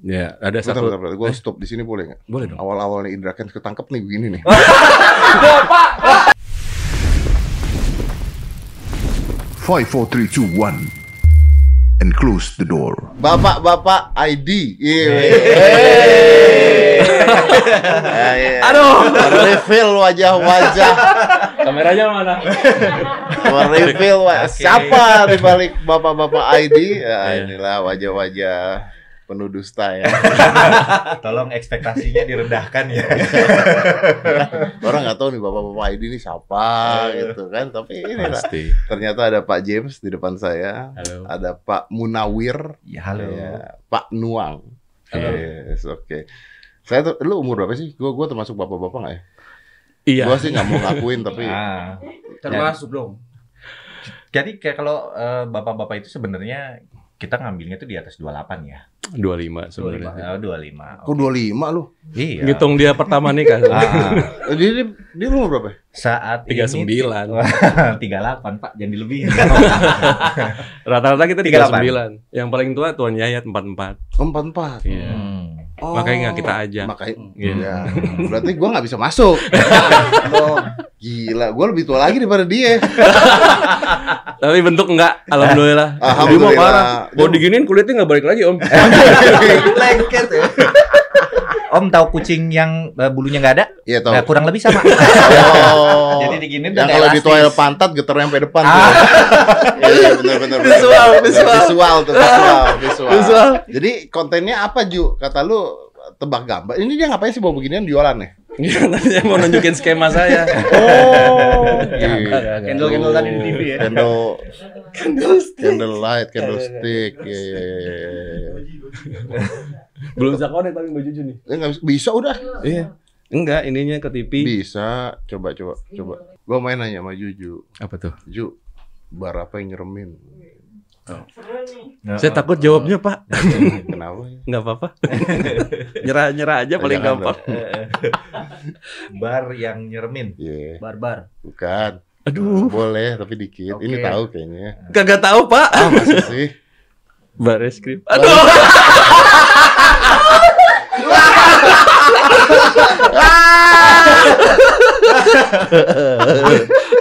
Ya, ada Bentar, satu. bentar, bentar. Gue stop di sini boleh nggak? Boleh dong. Awal-awalnya Indra Kents ketangkep nih begini nih. Five, four, three, two, one, and close the door. Bapak-bapak ID. Iya. Ya, iya. Aduh. Reveal wajah-wajah. Kameranya mana? Reveal wa- siapa di balik bapak-bapak ID? Ya, Iya. inilah wajah-wajah penuh dusta ya. Tolong ekspektasinya direndahkan ya. Orang nggak tahu nih bapak-bapak ID ini siapa gitu kan. Tapi inilah Pasti. ternyata ada Pak James di depan saya. Halo. Ada Pak Munawir. Ya halo. Ya, Pak Nuang. Halo. Yes, oke. Saya tuh, lu umur berapa sih? Gua gua termasuk bapak-bapak nggak ya? Iya. Gua sih nggak mau ngakuin tapi Ah. Termasuk dong. Jadi kayak kalau eh, bapak-bapak itu sebenarnya kita ngambilnya tuh di atas 28 ya. 25 sebenarnya. Oh, 25. kok 25 lu? Iya. Ngitung dia pertama nikah. Ah, Eh, Dia, dia, umur berapa? saat 39. ini 38 Pak, jangan dilebihin. Rata-rata kita 38. 39. Yang paling tua Tuan Yayat 44. Oh, 44. Iya. Hmm. Oh. Makanya nggak kita aja. Makanya, Iya. ya. Berarti gua nggak bisa masuk. oh, gila. Gua lebih tua lagi daripada dia. Tapi bentuk enggak, alhamdulillah. Alhamdulillah. Dia parah. Mau diginiin kulitnya nggak balik lagi, Om. Lengket ya. Om tahu kucing yang eh, bulunya nggak ada? Iya Nah, tahu. kurang lebih sama. Oh. Jadi yang dan kalau elastis. dituail pantat getar sampai depan. Ah. Iya, iya, benar benar. Visual, visual. Visual tuh, visual, visual. Visual. Jadi kontennya apa, Ju? Kata lu tebak gambar. Ini dia ngapain sih bawa beginian jualan ya? Iya, tadi saya mau nunjukin skema saya. Oh, Candle-candle tadi di TV ya. Candle, candle light, candlestick. Iya, iya, iya, iya, iya. Belum bisa connect tapi Mbak Juju nih. Eh, nggak bisa, bisa udah. Iya. Enggak, ininya ke TV. Bisa, coba coba coba. Gua main nanya sama Juju. Apa tuh? Ju, bar apa yang nyeremin? Saya takut jawabnya, Pak. Kenapa ya? Enggak apa-apa. Nyerah-nyerah aja paling Jangan gampang. bar yang nyeremin. Iya, Barbar. bukan. Aduh, Boleh, tapi dikit. Ini Oke. tahu kayaknya. kagak tahu, Pak. Ah, masa sih? Baris krim. Aduh.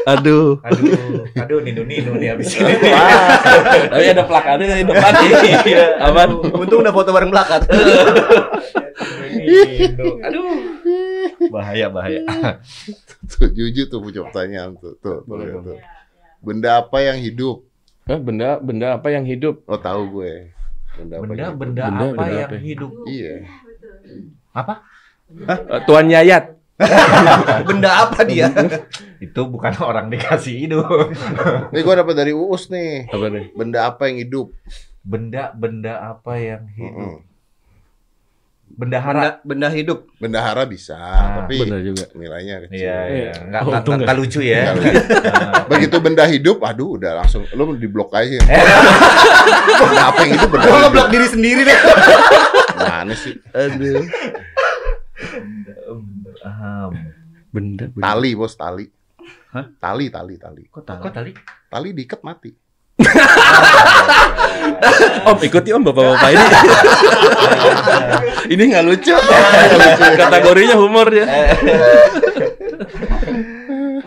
Aduh. Aduh, aduh ninu ninu nih abis ini. Tapi ada plakatnya di depan Iya. Aman. Untung udah foto bareng plakat. Aduh. Bahaya bahaya. Tuh, Juju tuh punya pertanyaan tuh. Tuh, tuh, Boleh, tuh. Benda apa yang hidup? Hah, benda benda apa yang hidup? Oh, tahu gue. Benda apa Benda yang hidup? benda Benda, apa benda yang apa? hidup? Iya. Apa? Eh, Tuan Yayat. Benda apa dia? Itu bukan orang dikasih hidup. Ini gue dapat dari Uus nih. Apa nih? Benda apa yang hidup? Benda benda apa yang hidup? Mm-mm. Bendahara. Benda, benda hidup. Bendahara bisa, Ah, tapi Benar juga. nilainya kecil. Iya, iya. Enggak Oh, enggak lucu ya. Nggak lucu. Begitu benda hidup, aduh udah langsung lu di blok aja. benda apa yang hidup? Benda Gua hidup. ngeblok diri sendiri deh. Mana sih? Aduh. Um, Benda, benda. Tali, bos, tali. Hah? Tali, tali, tali. Kok tahu? kok tali? Tali diikat mati. Om ikuti om bapak-bapak ini. ini nggak lucu. Kategorinya humor dia.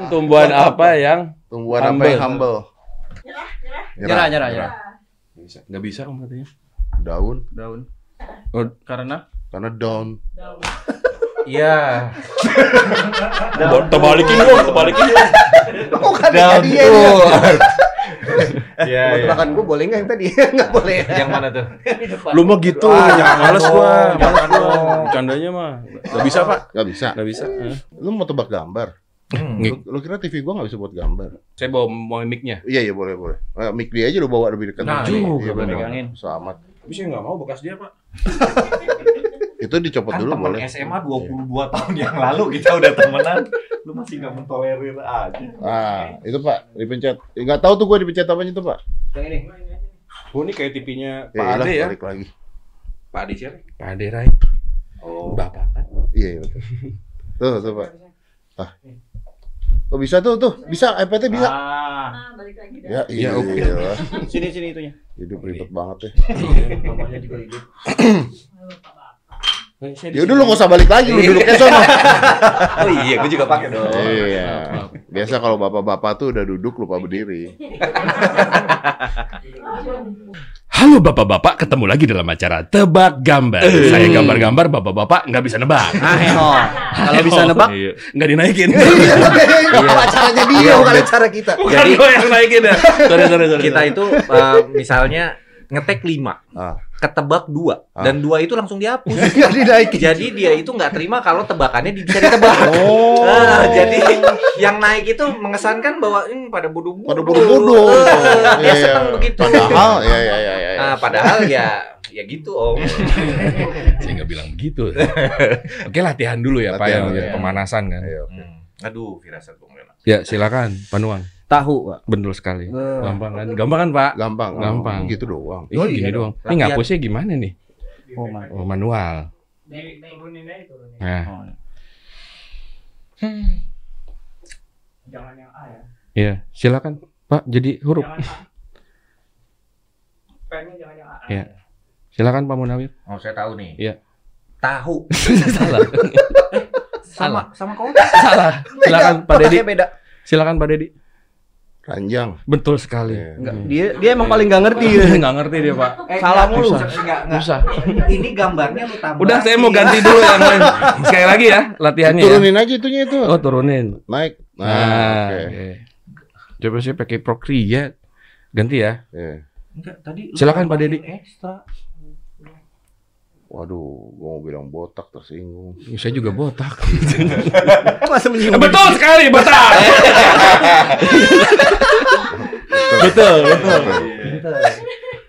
Tumbuhan apa yang Tumbuhan apa Humble. yang humble? Nyerah, nyerah, nyerah. bisa? Nggak bisa om katanya. Daun, Daun. Oh, Karena karena daun. Iya. terbalikin dong, terbalikin dong. bukan Daun dia. Iya, Buat iya. makan gua boleh nggak yang tadi? Nggak boleh. Yang mana tuh? Lu mah gitu, Ah, jangan males gua, jangan males gua. dong. Bercandanya mah nggak bisa pak, Gak bisa. nggak bisa. Eh. Lu mau tebak gambar? Hmm. Lu, lu kira TV gua gak bisa buat gambar? Saya bawa mau mic-nya. Iya, iya boleh, boleh. Eh, mic dia aja lu bawa lebih dekat. Nah, Iya, juga, iya, pegangin. Selamat. Tapi saya nggak mau bekas dia pak. Itu dicopot Kan dulu teman boleh. SMA 22 tahun yang lalu kita udah temenan. Lu masih nggak mentolerir aja. Ah, itu Pak, dipencet. Enggak tahu tuh gua dipencet apanya itu, Pak. Yang ini. Oh ini kayak TV-nya Ya, Pak iyalah, Ade ya. balik lagi. Pak Ade siapa? Pak Ade Rai. Oh. Bapak kan. Iya, iya betul. Tuh, tuh, Pak. Ah. Oh, bisa tuh, tuh. Bisa, iPad-nya bisa. Ah. Ah, balik lagi dah. Ya, iya. Ya, oke. iyalah. Sini sini itunya. Hidup ribet banget ya. Namanya juga hidup. Ya udah lu nggak usah balik lagi, lu duduknya sono. Oh iya, gue juga pakai dong. Iya. Biasa kalau bapak-bapak tuh udah duduk lupa berdiri. Halo bapak-bapak, ketemu lagi dalam acara Tebak Gambar. Saya gambar-gambar, bapak-bapak nggak bisa nebak. Ah. Kalau bisa nebak, Iya. nggak dinaikin. Iya. acaranya dia bukan acara kita. Bukan Jadi- gue yang naikin ya. Sorry, sorry, sorry. Kita itu eh, misalnya ngetek 5, Ah. ketebak 2 Ah. dan 2 itu langsung dihapus. Jadi dia itu nggak terima kalau tebakannya bisa ditebak. Oh. Ah, jadi yang naik itu mengesankan bahwa hmm, pada bodoh-bodoh. Pada bodoh-bodoh. Dia Iya, senang iya. begitu. Padahal ya ya ya ya. Ah, padahal ya ya gitu om. Saya nggak bilang begitu. Oke, latihan dulu ya, Pak, Latihan, ya, iya. pemanasan kan. Hmm. Aduh, firasat Bung. Ya, silakan, Panuang. Tahu, Pak. Betul sekali. Eh. Gampang kan? Gampang kan, Pak? Gampang. Gampang. Gitu doang. Oh, gini iya doang. dong. Ini Latihan. ngapusnya gimana nih? Oh, man. Oh, manual. Nah, Oh. Jangan yang A ya. iya, silakan, Pak. Jadi huruf. Jangan yang A. Iya. Silakan Pak Munawir. Oh, saya tahu nih. Iya. Tahu. Salah. Sama sama kau. Salah. Silakan Pak beda. Silakan Pak Dedi. Ranjang. Betul sekali. Iya. Enggak, dia dia emang paling nggak ngerti. Nggak ngerti dia, Pak. Salah mulu. Enggak, enggak. Susah. Ini gambarnya lu tambah. Udah saya mau ganti dulu yang lain. Sekali lagi ya latihannya ya. Turunin aja itunya itu. Oh, turunin. Naik. Nah, Nah, oke. oke. Coba saya pakai Procreate. Ganti ya. Iya. Enggak, tadi Silakan, Pak Dedi. Ekstra. Waduh, gua mau bilang botak tersinggung. Ya, Saya juga botak. Masa menyinggung. betul sekali, botak. betul, betul.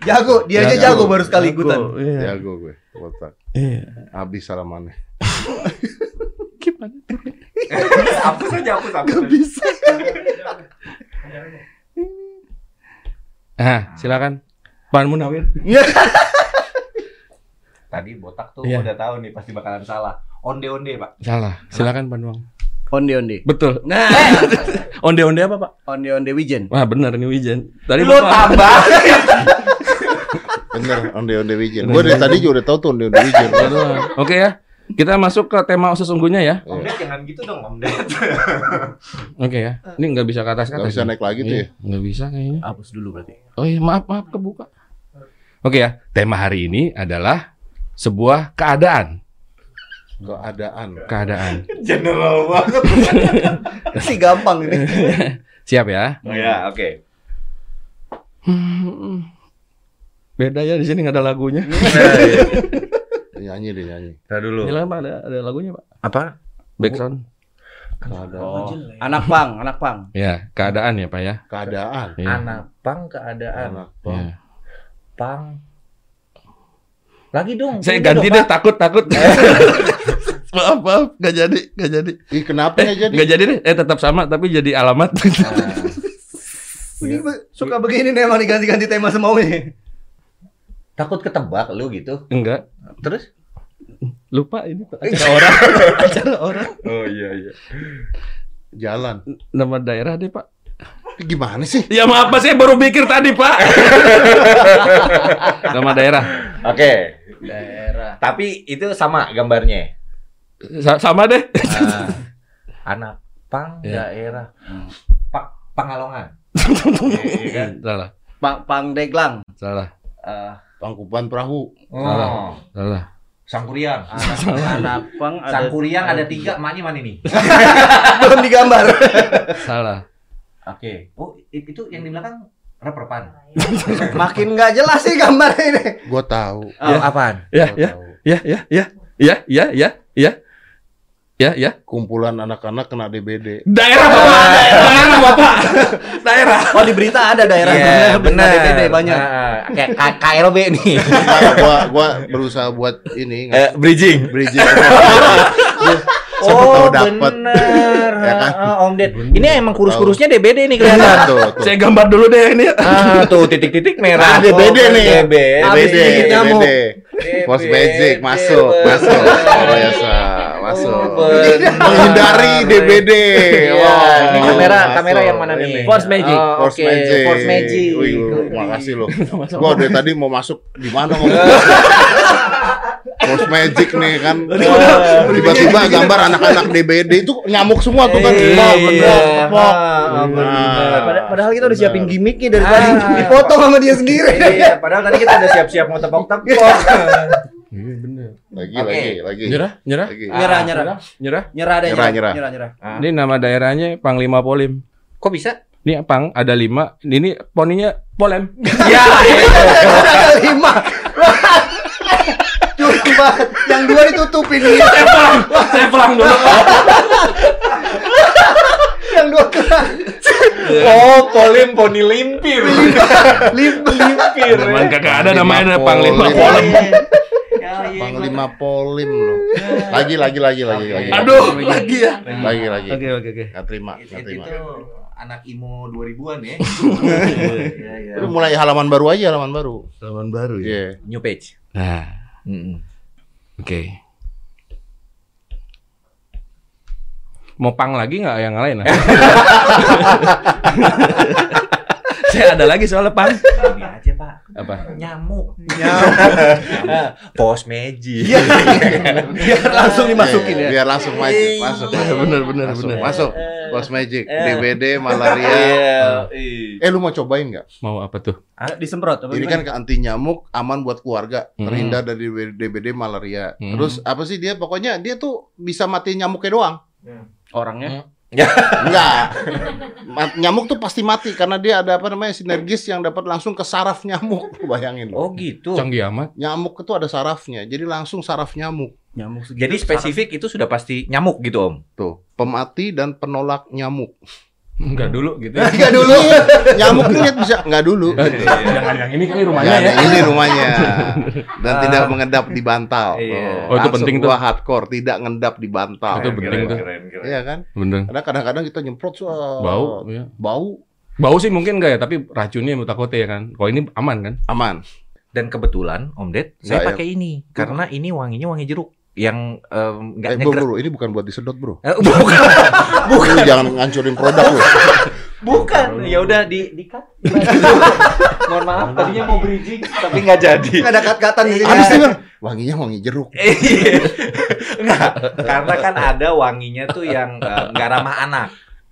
Jago, dia aja jago baru sekali ikutan. Iya. Jago gue, botak. Iya. Habis salamannya. Gimana? Hapus aja, hapus, hapus. Bisa. Ah, silakan. Pak Munawir. Tadi botak tuh Iya. udah tahu nih pasti bakalan salah. Onde-onde, Pak. Salah. Silakan Pak Nuang. Onde onde. Betul. Nah, Onde-onde apa, Pak? onde onde Wijen. Wah, benar ini Wijen. Tadi Lu Bapak- tambah. Bener, onde onde wijen. Gue dari tadi juga udah tahu tuh onde onde wijen. Oke ya. Kita masuk ke tema sesungguhnya ya. Om Ded jangan gitu dong, Om Ded. Oke ya. Ini nggak bisa ke atas ke Gak atas. bisa naik lagi tuh ya. Nggak bisa kayaknya. Hapus dulu berarti. Oh iya, maaf, maaf kebuka. Oke ya, tema hari ini adalah sebuah keadaan. Keadaan. Keadaan. General banget. Si gampang ini. Siap ya? Oh ya, oke. Hmm. Beda ya di sini nggak ada lagunya. Nyanyi deh nyanyi. Kita dulu. Silakan Pak, ada ada lagunya Pak. Apa? Background. Keadaan. Oh, anak pang, anak pang. Ya, keadaan ya Pak ya. Keadaan. Iya. Anak pang keadaan. Anak Iya. bang. Pang. Lagi dong. Saya ganti dong, deh, Pak. takut takut. maaf maaf, nggak jadi, nggak jadi. Ih kenapa Eh, nggak jadi? nggak jadi deh. Eh tetap sama tapi jadi alamat. Ini suka begini nih emang diganti-ganti tema semaunya. Takut ketebak lu gitu. Enggak. Terus? Lupa ini Pak. Acara orang. Acara orang. Oh iya iya. Jalan. Nama daerah deh Pak. Gimana sih? Ya maaf Pak, saya baru pikir tadi Pak. Nama daerah. Oke. Daerah. Tapi itu sama gambarnya. Sa- sama deh. Ah, anak pang Iya. daerah. Hmm. Pak Pangalongan. Iya kan? Salah. Pang Pangdeglang. Salah. Eh, Pangkupan perahu. Oh. Salah. Sangkuriang. anak, anak pang ada Sangkuriang ada tiga, maknya mana nih? belum digambar. Salah. Oke. Okay. Oh, itu yang di belakang reperpan. Nah, iya. Makin nggak jelas sih gambar ini. Gua tahu. Oh, ya. apaan? Ya, ya, ya, ya, ya, ya, ya, ya, ya. Ya, ya. Kumpulan anak-anak kena DBD. Daerah bapak, ah. daerah bapak, daerah. Oh di berita ada daerah. Iya, yeah, benar. DBD banyak. Ah, ah. Kayak KLB nih. gua, gua berusaha buat ini. Eh, bridging. Bridging. Siapa tahu dapat. bener. Ya kan? Ah, Om Ded. Ini emang kurus-kurusnya DBD nih kelihatan. Tuh, tuh. Saya gambar dulu deh ini. ah, tuh titik-titik merah. Ah, DBD Oh, nih. DBD. DBD. DBD. Force Magic masuk, masuk. Oh, biasa, masuk. Oh. Menghindari DBD. Iya, Wah, ini kamera kamera yang mana nih? Force Magic. Oh, Force oke. Magic. Force Magic. Wih, lu, makasih lo. Gua dari tadi mau masuk di mana ngomong. Force Magic nih kan. Tiba-tiba gambar anak-anak DBD itu nyamuk semua tuh kan. Iya, pok, pok. Ah, Nah. Pada- Padahal kita udah siapin gimmicknya dari Ah. tadi. Dipotong sama dia sendiri. Iya, padahal tadi kita udah siap-siap mau tepok-tepok. Iya bener. Lagi, Oke. lagi, lagi. Nyerah, nyerah. Lagi. Nyerah, nyerah. Nyerah. Nyerah deh, Nyerah, nyerah. nyerah. Nyerah, nyerah. Ah. Ini nama daerahnya Panglima Polim. Kok bisa? Ini Pang ada lima. Ini poninya Polem. Ya, Ada lima. Curang banget. Yang dua ditutupin. Saya pulang dulu. Yang dua kena. Oh, Polim poni limpir. Lim- limpir. Cuman kagak ada namanya ada Panglima Polim. Polem. Panglima Polim loh. Lagi, lagi, lagi, lagi, lagi. Aduh, lagi ya. Lagi, lagi. Oke, oke, oke. Nggak terima, terima. itu anak imo 2000-an ya. Iya, iya. Udah mulai halaman baru aja, halaman baru. Halaman baru ya. Iya. New page. Nah, Mm-mm. oke. Mau pang lagi nggak yang lain? ah? Saya ada lagi soalnya pang. Ini aja, Pak. Apa? Nyamuk. Nyamuk. Post magic. Iya. Biar langsung dimasukin ya. Biar langsung magic, masuk. Iya, bener, bener, Masuk, bener. masuk. Post magic, Eh. DBD, malaria. Iya. Eh, lu mau cobain nggak? Mau apa tuh? Disemprot apa Ini kan anti nyamuk, aman buat keluarga, Hmm. terhindar dari DBD, malaria. Hmm. Terus apa sih dia? Pokoknya dia tuh bisa mati nyamuknya doang. orangnya. Enggak. Nyamuk tuh pasti mati karena dia ada apa namanya sinergis yang dapat langsung ke saraf nyamuk. Bayangin Oh gitu. Canggih amat. Nyamuk itu ada sarafnya, jadi langsung saraf nyamuk. Nyamuk. Jadi spesifik itu sudah pasti nyamuk gitu, Om. Tuh, pemati dan penolak nyamuk. Enggak dulu gitu. Enggak dulu. Nyamuk tuh lihat bisa enggak dulu. Jangan yang ini kali rumahnya Ya, ya. ini rumahnya. Dan tidak mengendap di bantal. Iya. Oh, itu Langsung penting tuh. gua hardcore, tidak ngendap di bantal. Itu penting tuh. Iya kan? Bener. Karena kadang-kadang kita nyemprot wah, Bau, ya. Bau Bau sih mungkin enggak ya, tapi racunnya yang takutnya ya kan. Kalau ini aman kan? aman. Dan kebetulan Om Ded, saya ya. pakai ini karena ini wanginya wangi jeruk yang nggak Eh, bro, bro, ini bukan buat disedot, Bro. Eh, bukan, Lu jangan ngancurin produk lu. bukan. Ya udah di di cut. Mohon maaf, tadinya mau bridging tapi nggak jadi. Enggak ada kat-katan di sini. Habis wanginya wangi jeruk. Iya. Enggak, karena kan ada wanginya tuh yang eh, nggak ramah anak.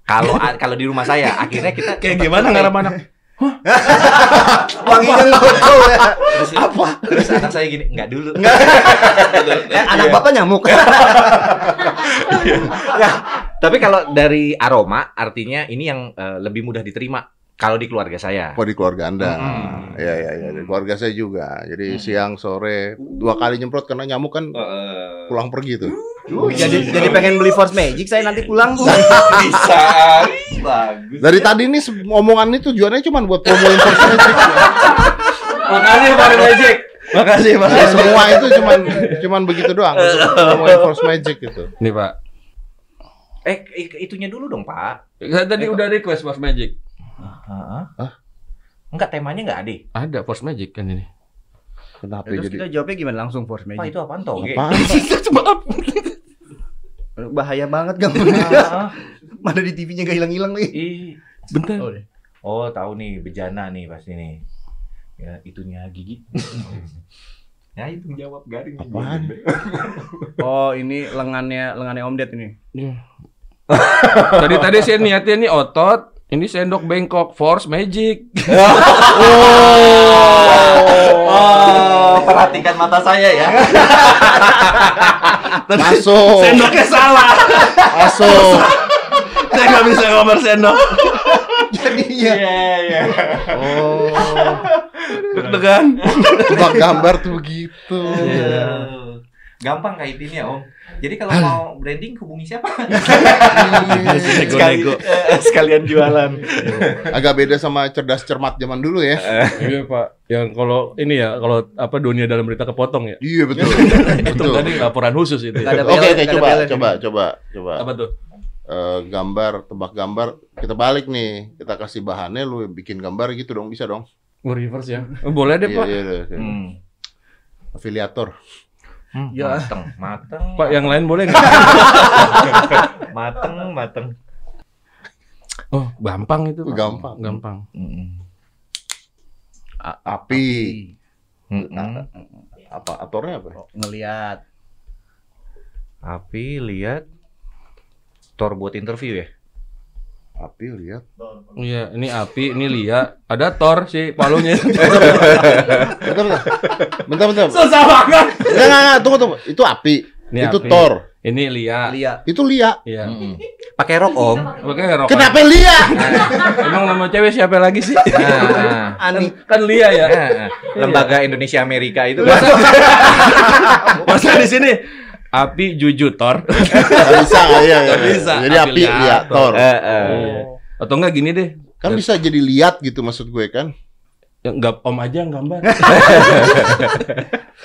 Kalau kalau di rumah saya, akhirnya kita Kayak gimana ngarap anak? Wanginya ngono ya. Terus, apa? Terus anak saya gini, enggak dulu. Eh, anak bapak nyamuk. Nah, tapi kalau dari aroma artinya ini yang eh, lebih mudah diterima kalau di keluarga saya. Oh di keluarga Anda. Hmm. Ya ya ya, di keluarga saya juga. Jadi siang, sore, dua kali nyemprot karena nyamuk kan pulang pergi tuh. Jadi jadi pengen beli Force Magic saya nanti pulang Bu. bisa. Bagus. Dari tadi nih se- omongan ini tujuannya cuma buat promoin Force Magic. Makasih Pak Magic. Makasih, Ya, semua itu cuman cuman begitu doang untuk promoin Force Magic gitu. Nih, Pak. Eh, i- itunya dulu dong, Pak. Saya tadi udah request Force Magic. Heeh. Enggak temanya enggak ada. Ada Force Magic kan ini. Kenapa Terus jadi kita jawabnya gimana langsung Force Pak, Magic? itu apaan toge? apaan? Maaf. Bahaya banget kamu. Ah, Mana di TV-nya gak hilang-hilang lagi. Ih. Bentar. Oh, deh. Oh, tahu nih bejana nih pasti nih. Ya, itunya gigi. ya, itu jawab garing. Apaan? Oh, ini lengannya lengannya Om Ded ini. Tadi tadi saya niatnya ini otot, ini sendok bengkok Force Magic. Oh, perhatikan mata saya ya. Masuk, Sendoknya salah. masuk. Saya nggak bisa ngomong sendok. Jadinya. Iya, iya. Oh, Deg-degan. gambar tuh begitu. Gampang kaitinnya, Om. Jadi kalau mau branding hubungi siapa? Nego-nego. eh, sekalian jualan. Agak beda sama cerdas cermat zaman dulu ya. Iya Pak, yang kalau ini ya kalau apa dunia dalam berita kepotong ya. Iya betul. Itu betul. tadi laporan khusus itu. Ada Oke oke coba coba coba coba. Apa tuh? Eh, gambar tebak gambar kita balik nih kita kasih bahannya lu bikin gambar gitu dong bisa dong. Mau reverse ya? Oh, boleh deh Iya Pak. iya iya. Hmm. Afiliator. Hmm, Ya. mateng, mateng. Pak yang lain boleh nggak? mateng, mateng. Oh gampang itu. Pak. Gampang. Gampang. Mm-mm. Api. Apa atornya apa? Ngelihat. Api lihat Thor buat interview ya? Api lihat. Iya, ini api, ini Lia. Ada Thor sih palunya. Bentar, bentar. Bentar, bentar. Susah banget. Enggak, enggak, tunggu, tunggu. Itu api. Ini itu api. Thor. Ini Lia. Lihat. Itu Lia. Iya. Pakai rok om. Makanya rok. Kenapa Lia? Emang nama cewek siapa lagi sih? Nah, Ani. kan Lia ya. nah, lembaga Indonesia Amerika itu kan. Masa di sini api juju Thor. Nggak bisa, iya, iya. Nggak bisa. Jadi Api api lihat Thor. Eh, eh. Iya. Atau enggak gini deh. Kan bisa jadi lihat gitu maksud gue kan. Ya, enggak om aja yang gambar.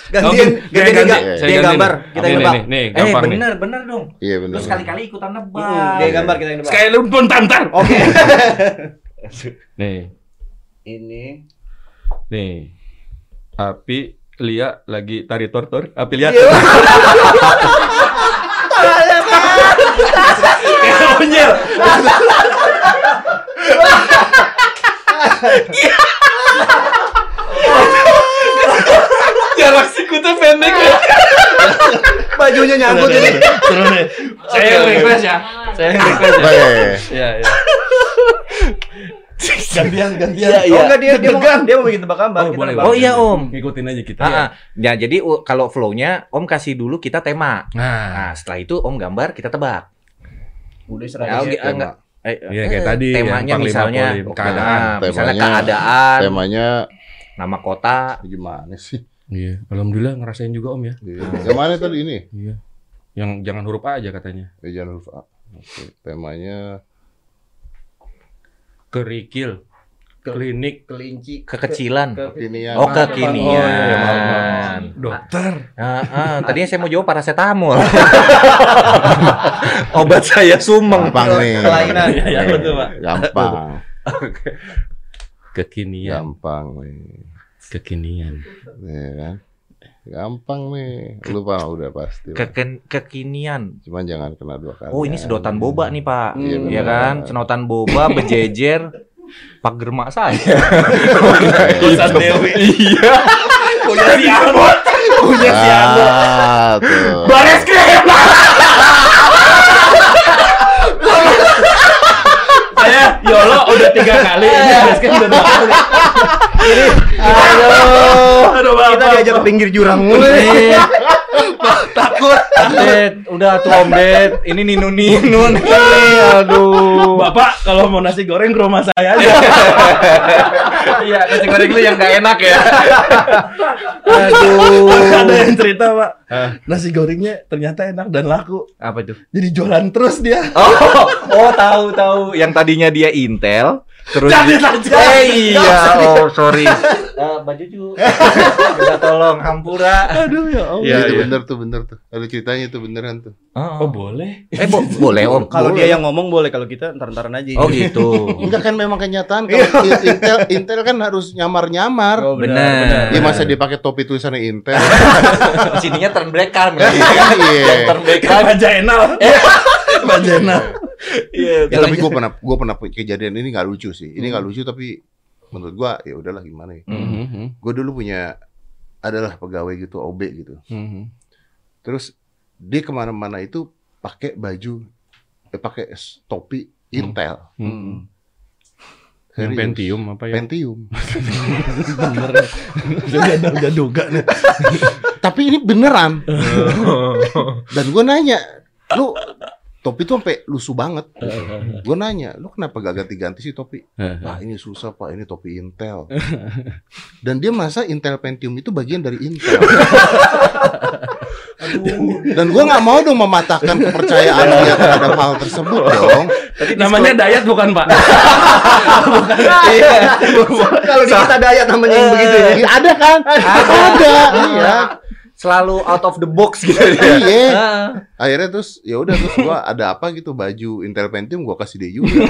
Gantian, Oke, gantian ganti. dia, gambar, nih. kita Nih, yang nebak. nih, nih, Eh gampang nih. bener bener dong. Iya benar. Lu sekali-kali ikutan nebak. Hmm, Dia gambar kita yang nebak. Sekali lu pun tantar. Oke. Nih, Ini nih. Api Lia lagi tari tor-tor. Api lihat. Iya. Kayak unyil. Jarak sikutnya pendek ya. bajunya nyangkut ini. Seru nih. Saya yang request ya. Saya yang request ya. Iya, iya. Iya, iya. Gantian, gantian. Iya, iya. Oh enggak dia dia mau, dia mau bikin tebak gambar. Oh, kita boleh. Oh iya om. Ngikutin aja kita. Ah, ya. ah. Ya jadi kalau flow-nya om kasih dulu kita tema. Nah, Nah setelah itu om gambar kita tebak. Udah Ya, serah ah, enggak. Eh, Iya, eh, kayak tadi, yang Temanya Panglima misalnya Polim, keadaan. Nah, misalnya Temanya- keadaan, Temanya nama kota. gimana sih? iya. Alhamdulillah ngerasain juga Om ya. Iya. Yang mana tadi ini? Iya. Yang jangan huruf A aja katanya. Eh, jangan huruf A. Oke, temanya Kerikil. Klinik. kelinci Kekecilan. ke- kekinian. Oh, kekinian. Oh, iya, maaf. Dokter. Ah, ah, tadinya saya mau jawab paracetamol. Obat saya sumeng. Gampang nih. kelainan. Iya, iya, betul, Pak. Gampang. Kekinian. Gampang nih. Kekinian. Nih kan. Gampang nih. Lupa udah pasti. Keken, kekinian. Cuman jangan kena dua kali. Oh, ini sedotan boba nih, Pak. Iya, Iya benar. kan? Sedotan boba bejejer pagar mak saya. Kosan Dewi. Iya. Punya si Ambot. Punya si. Ah, tuh. Baris krim. Saya Yolo udah tiga kali, ini Baris krim udah dua kali. Aduh. Aduh, Kita Bapak. diajak ke pinggir jurang mulu. takut. Ded, udah tuh Om Ded. Ini Ninu Ninu nih. Aduh. Bapak kalau mau nasi goreng ke rumah saya aja. Iya, nasi goreng lu yang gak enak ya. Aduh. Ada yang cerita, Pak. Nasi gorengnya ternyata enak dan laku. Apa tuh? Jadi jualan terus dia. Oh, oh tahu tahu. Yang tadinya dia Intel, terus Jangan dia- saja. Eh, iya, oh sorry. Eh, Baju Ju. Minta tolong Hampura. Aduh ya Allah. Iya, itu iya. bener tuh, bener tuh. Ada ceritanya itu beneran tuh. Oh, boleh. Eh, bo- boleh Om. Kalau dia yang ngomong boleh, kalau kita ntar-ntaran aja. Oh gitu. Enggak kan memang kenyataan kalau i- Intel Intel kan harus nyamar-nyamar. Oh, Benar. Dia masa dia pakai topi tulisannya Intel. Sininya turn back kan. Iya. Turn back kan. Pak Jainal. Pak Jainal. Iya. Ya, tapi gue pernah gue pernah punya kejadian ini nggak lucu sih. Ini nggak lucu tapi menurut gua ya udahlah gimana ya. Mhm, Gue dulu punya adalah pegawai gitu OB gitu. mhm. Terus dia ke mana-mana itu pakai baju, eh, pakai topi Intel. Mhm. Yang Serius. Pentium apa ya? Pentium. Bener. Jadi ada udah duga nih. Tapi ini beneran. Dan gue nanya, lu topi tuh sampai lusuh banget. Gue nanya, lu kenapa gak ganti-ganti sih topi? Pak ini susah pak, ini topi Intel. Dan dia merasa Intel Pentium itu bagian dari Intel. Dan gue nggak mau dong mematahkan kepercayaan dia terhadap hal tersebut dong. Namanya Dayat bukan Pak? Kalau di kita Dayat namanya yang begitu ya. Ya, ada kan? Ada. Iya. Selalu out of the box gitu ya. Iya. Ah. Akhirnya terus ya udah terus gua ada apa gitu baju Intel Pentium gua kasih dia juga.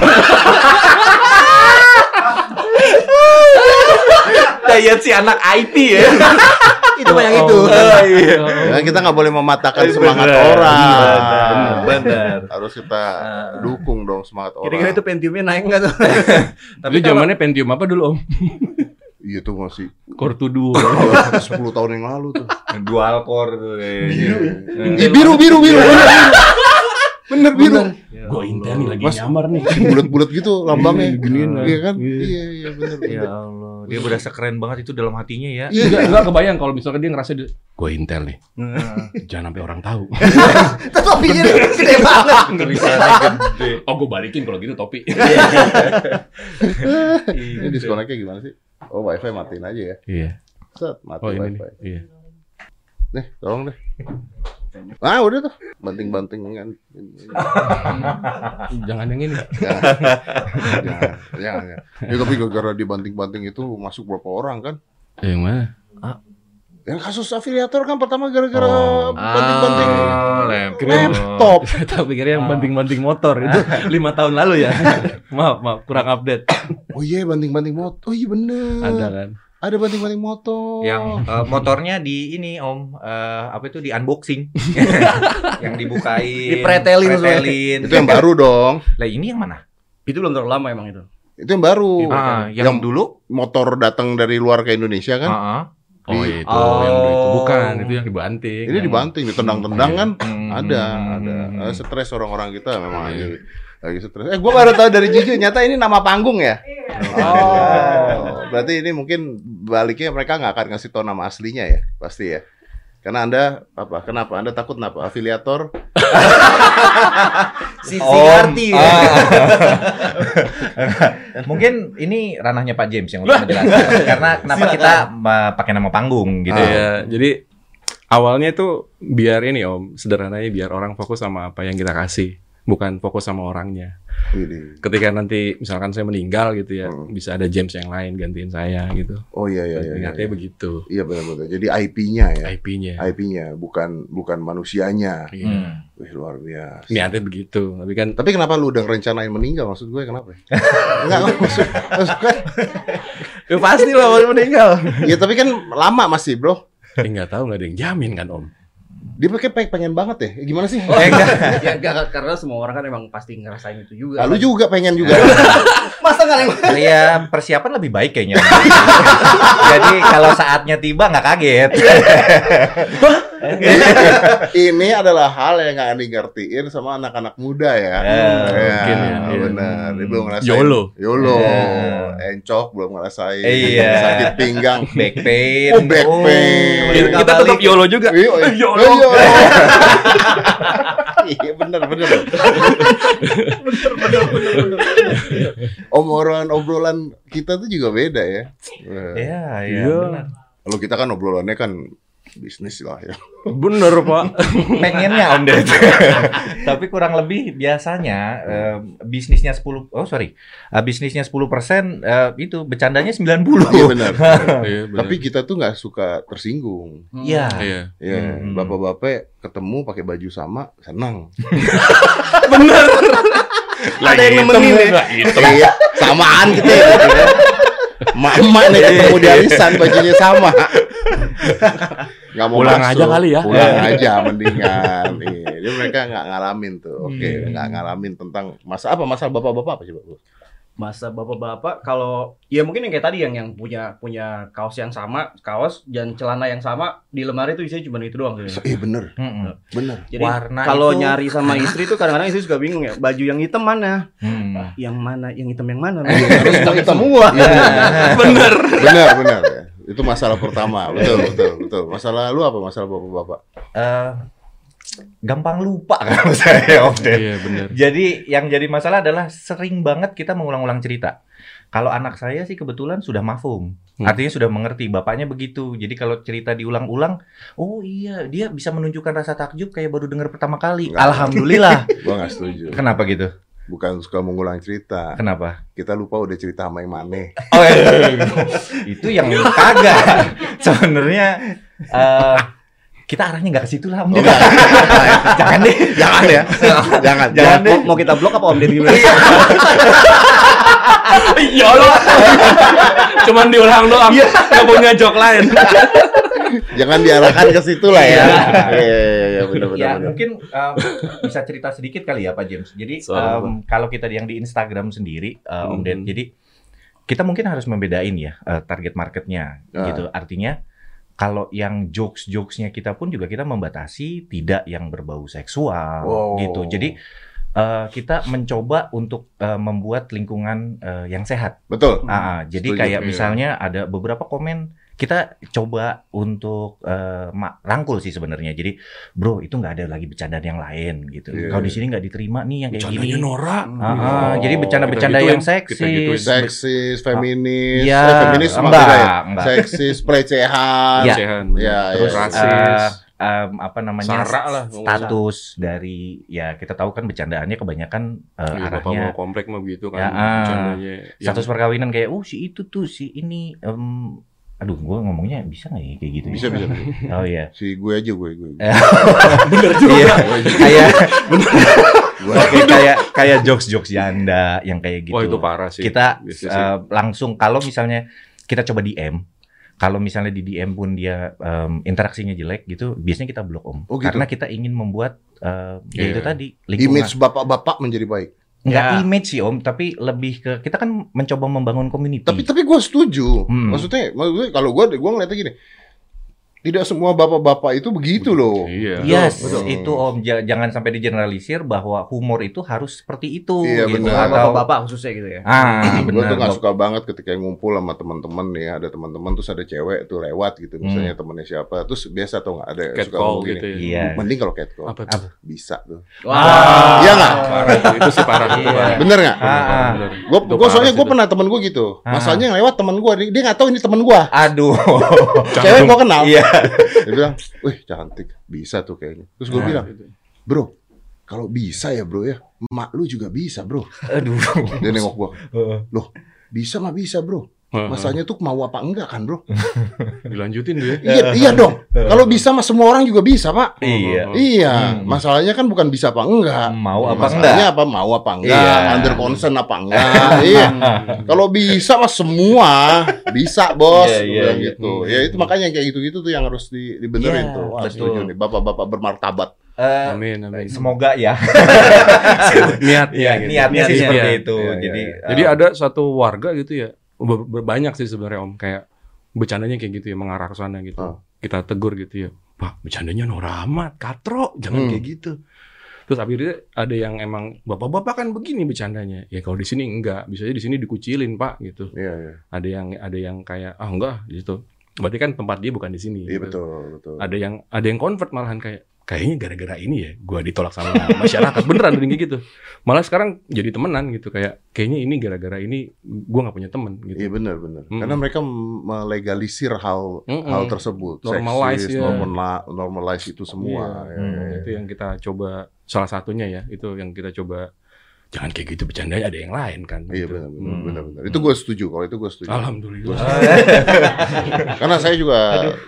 Dayat si anak IT ya. Itu mah yang itu. Oh, iya. Ya, kita nggak boleh mematahkan Bener. semangat Iya, orang. bener, bener. Harus kita dukung dong semangat orang. Kira-kira itu Pentiumnya naik nggak tuh? Tapi zamannya Pentium apa dulu Om? Iya tuh masih Kortudu. 10 tahun yang lalu tuh. Dual core tuh kayaknya. Ih, biru biru biru. Bener biru. Gue intel nih lagi Mas- nyamar nih. Bulat-bulat gitu lambangnya. Giniin lah. Iya kan? Iya. Iya iya bener. Ya Allah, dia berasa keren banget itu dalam hatinya ya. Iya. Enggak, enggak kebayang kalau misalkan dia ngerasa gue intel nih. Jangan sampai orang tahu. Topinya gede banget. Tulisannya gede. Oh, gue balikin kalau gitu topi. Ini diskonnya gimana sih? Oh wifi matiin aja ya. Iya. Set, mati Oh, nih. wifi. Iya. Nih, tolong deh. Ah udah tuh, banting-banting kan. Jangan yang ini. Jangan, jangan, jangan. Ya, tapi gara-gara dibanting-banting itu masuk berapa orang kan? Yang mana? Yang kasus afiliator kan pertama gara-gara Oh. banting-banting Ah, laptop. Saya pikirnya yang banting-banting motor itu lima tahun lalu ya. maaf, maaf, kurang update. Oh iya, banting-banting motor. Oh iya bener. Ada kan? Ada banting-banting motor. Yang eh, motornya di ini Om eh, apa itu di unboxing. yang dibukain. Dipretelin semua. pretelin. itu yang baru dong. Lah ini yang mana? Itu belum terlalu lama emang itu. Itu yang baru. Ah, yang, Yang- dulu? Motor datang dari luar ke Indonesia kan? Ah, ah. Oh, Di- itu Oh. yang itu bukan, itu yang dibanting. Ini dibanting, ditendang-tendang kan? Hmm. Ada, ada. Eh, stres orang-orang kita memang Iya. lagi lagi stres. Eh, gua baru tahu dari Jujur, nyata ini nama panggung ya? Oh, berarti ini mungkin baliknya mereka nggak akan ngasih tahu nama aslinya ya, pasti ya. Karena anda apa? Kenapa? Anda takut kenapa? Afiliator? Si Singarti ya. ah. Mungkin ini ranahnya Pak James yang untuk menjelaskan. Karena kenapa kita pakai nama panggung gitu. Iya, jadi awalnya itu biar ini Om, sederhananya biar orang fokus sama apa yang kita kasih, bukan fokus sama orangnya. Widih. Ketika nanti misalkan saya meninggal gitu ya, Hmm. bisa ada James yang lain gantiin saya gitu. Oh iya iya iya. Iya, Ingatnya iya. begitu. Iya benar-benar. Jadi IP-nya ya. IP-nya. IP-nya bukan bukan manusianya. Iya. Hmm. Wih luar biasa. Niatnya begitu, tapi kan Tapi kenapa lu udah ngerencanain meninggal maksud gue kenapa? ya? Enggak maksud, maksud gue. ya pasti lah baru meninggal. Ya tapi kan lama masih, Bro. Eh, nggak tahu nggak ada yang jamin kan Om. Dia pakai pengen, pengen banget ya. Gimana sih? Eh, enggak. Ya enggak karena semua orang kan emang pasti ngerasain itu juga. Lalu juga pengen juga. Masa enggak yang Ya persiapan lebih baik kayaknya. Jadi kalau saatnya tiba nggak kaget. Ini adalah hal yang nggak ngertiin sama anak-anak muda ya. Eh, mungkin ya, iya. benar. Dia belum ngerasain. YOLO. YOLO. Iya. Encok belum ngerasain. Iya. Sakit pinggang. Back pain. Oh, back pain. Kita, kita tetap YOLO juga. Iya, iya. YOLO. Iya. Iya bener bener. Obrolan obrolan kita tuh juga beda ya. Iya, iya. Iya. benar. Kalau kita kan obrolannya kan bisnis lah ya. Bener Pak. Pengennya Om Ded. Tapi kurang lebih biasanya eh, bisnisnya 10 oh sorry. Eh, bisnisnya 10% eh, itu bercandanya 90. Iya benar. Iya, bener. Tapi kita tuh nggak suka tersinggung. Iya. Iya. Ya, Hmm. bapak-bapak ketemu pakai baju sama, senang. Ada yang nemenin ya. Iya, samaan kita ya. gitu ya. Mama nih ketemu di arisan bajunya sama. Nggak mau Pulang masuk. aja kali ya. Pulang aja mendingan. Iya, jadi mereka nggak ngalamin tuh. Oke, Hmm. nggak ngalamin tentang masa apa masalah bapak-bapak apa coba? Bu? Masa bapak-bapak kalau ya mungkin yang kayak tadi yang yang punya punya kaos yang sama kaos dan celana yang sama di lemari itu isinya cuma itu doang sebenarnya. Iya bener, Mm-mm. bener. Jadi Warna kalau itu- nyari sama istri tuh kadang-kadang istri suka bingung ya baju yang hitam mana Hmm. yang mana yang hitam yang mana Iya, harus hitam, hitam hitam. semua Iya, bener. bener, bener. ya. Itu masalah pertama, betul, betul, betul. Masalah lu apa? Masalah bapak-bapak? Eh, gampang lupa kalau saya Om Ded. Iya bener. Jadi yang jadi masalah adalah sering banget kita mengulang-ulang cerita. Kalau anak saya sih kebetulan sudah mafum. Hmm. Artinya sudah mengerti bapaknya begitu. Jadi kalau cerita diulang-ulang, oh iya dia bisa menunjukkan rasa takjub kayak baru dengar pertama kali. Enggak. Alhamdulillah. Gua nggak setuju. Kenapa gitu? Bukan suka mengulang cerita. Kenapa? Kita lupa udah cerita sama yang mana. Oh iya. itu yang kagak. Sebenarnya eh kita arahnya nggak ke situ lah Om Ded. Jangan deh. Jangan ya. Jangan. Jangan deh. mau, mau kita blok apa om Deddy gimana? YOLO. Cuman diulang doang. Nggak punya jok lain. Jangan diarahkan ke situ lah ya. Iya, iya, iya, benar benar. Ya mungkin um, bisa cerita sedikit kali ya Pak James. Jadi Soal um, kalau kita yang di Instagram sendiri uh, Om Mhm. Ded, jadi kita mungkin harus membedain ya eh, target marketnya Ah. gitu. Artinya kalau yang jokes-jokesnya kita pun juga kita membatasi tidak yang berbau seksual Wow. gitu. Jadi eh, kita mencoba untuk eh, membuat lingkungan eh, yang sehat. Betul. Ah, ah. jadi Setuju. kayak Iya. misalnya ada beberapa komen kita coba untuk eh, ma- rangkul sih sebenarnya. Jadi, bro itu nggak ada lagi bercandaan yang lain gitu. Iya. Kalau di sini nggak diterima nih yang kayak Bercandanya gini. Nora. Ah, ah. Oh, jadi bercanda-bercanda yang seksis. gituin. Seksis, feminis, Iya, eh, feminis enggak, ya. enggak. Seksis, pelecehan. Iya. Pelecehan, Iya, Terus iya. rasis, eh, em, apa namanya lah, status dari ya kita tahu kan bercandaannya kebanyakan Iya, bapak arahnya mau komplek mah begitu Ya, kan. bercandanya. Yang- status perkawinan kayak oh si itu tuh si ini em, aduh gue ngomongnya bisa nggak ya kayak gitu Bisa, bisa. bisa. oh iya Si gue aja, gue. gue. bener juga kayak Gue. Oke, kayak kayak jokes jokes janda yang kayak gitu Wah itu parah sih. kita Bisa sih. eh, langsung kalau misalnya kita coba DM kalau misalnya di DM pun dia em, interaksinya jelek gitu biasanya kita blok om Oh, gitu? karena kita ingin membuat eh, ya Iya. itu tadi lingkungan Image bapak-bapak menjadi baik. Nggak Ya. image sih om tapi lebih ke kita kan mencoba membangun community Tapi tapi gue setuju. Hmm. Maksudnya, maksudnya kalau gue gue ngeliatnya gini. Tidak semua bapak-bapak itu begitu loh. Iya. Yes, Betul, betul. itu Om Ja- jangan sampai digeneralisir bahwa humor itu harus seperti itu Iya, gitu benar. atau bapak-bapak khususnya gitu ya. ah gue benar. tuh gak suka banget ketika ngumpul sama teman-teman nih ada teman-teman terus ada cewek tuh lewat gitu misalnya temennya siapa terus biasa tuh nggak ada yang suka ngomong gini gitu ya. Iya. mending kalau catcall Apa tuh? bisa tuh Wah. Iya nggak? Parah itu, sih parah itu Iya. parah. bener nggak Ah, ah. Bener. gue gue soalnya gue pernah temen gue gitu Ah. masalahnya yang lewat temen gue dia nggak tahu ini temen gue Aduh. cewek gue kenal Iya. Dia bilang wih cantik. Bisa tuh kayaknya. Terus gue Ah. bilang bro kalau bisa ya bro ya mak lu juga bisa bro. Aduh. dia nengok gue loh bisa mah bisa bro Heeh. masalahnya tuh mau apa enggak kan bro dilanjutin tuh ya. iya iya dong kalau bisa mah semua orang juga bisa pak Iya. Iya, Hmm. masalahnya kan bukan bisa apa enggak. Mau apa Masalahnya apa mau apa enggak, Iya. under concern apa enggak. iya. Kalau bisa mah semua bisa, Bos. Iya, iya, iya. gitu. Ya itu makanya kayak gitu-gitu tuh yang harus di, dibenerin Iya, tuh. Wah, setuju nih. Bapak-bapak bermartabat. Eh, Amin, amin. semoga ya. Niatnya gitu. Niatnya sih Iya. seperti Iya. itu. Iya, iya, Jadi iya. Jadi eh, ada satu warga gitu ya, banyak sih sebenarnya Om, kayak bercandanya kayak gitu ya, mengarah ke sana gitu. Oh. Kita tegur gitu ya, Pak, bercandanya Nora amat, katro, jangan Hmm. kayak gitu. Terus akhirnya ada yang emang bapak-bapak kan begini bercandanya. Ya kalau di sini enggak, bisa aja di sini dikucilin Pak gitu. Iya, iya. Ada yang ada yang kayak ah enggak gitu. Berarti kan tempat dia bukan di sini. Iya gitu. betul, betul. Ada yang ada yang convert malahan kayak kayaknya gara-gara ini ya gua ditolak sama masyarakat beneran kayak gitu. Malah sekarang jadi temenan gitu kayak kayaknya ini gara-gara ini gua nggak punya temen gitu. Iya benar benar. Mm-mm. Karena mereka melegalisir hal Mm-mm. hal tersebut. Normalize, Seksis, ya. normala- normalize itu semua. Iya. Ya, ya, ya. Itu yang kita coba salah satunya ya, itu yang kita coba jangan kayak gitu bercandanya ada yang lain kan. Iya gitu. benar benar Hmm. benar benar. Itu gue setuju kalau itu gue setuju. Alhamdulillah. Karena saya juga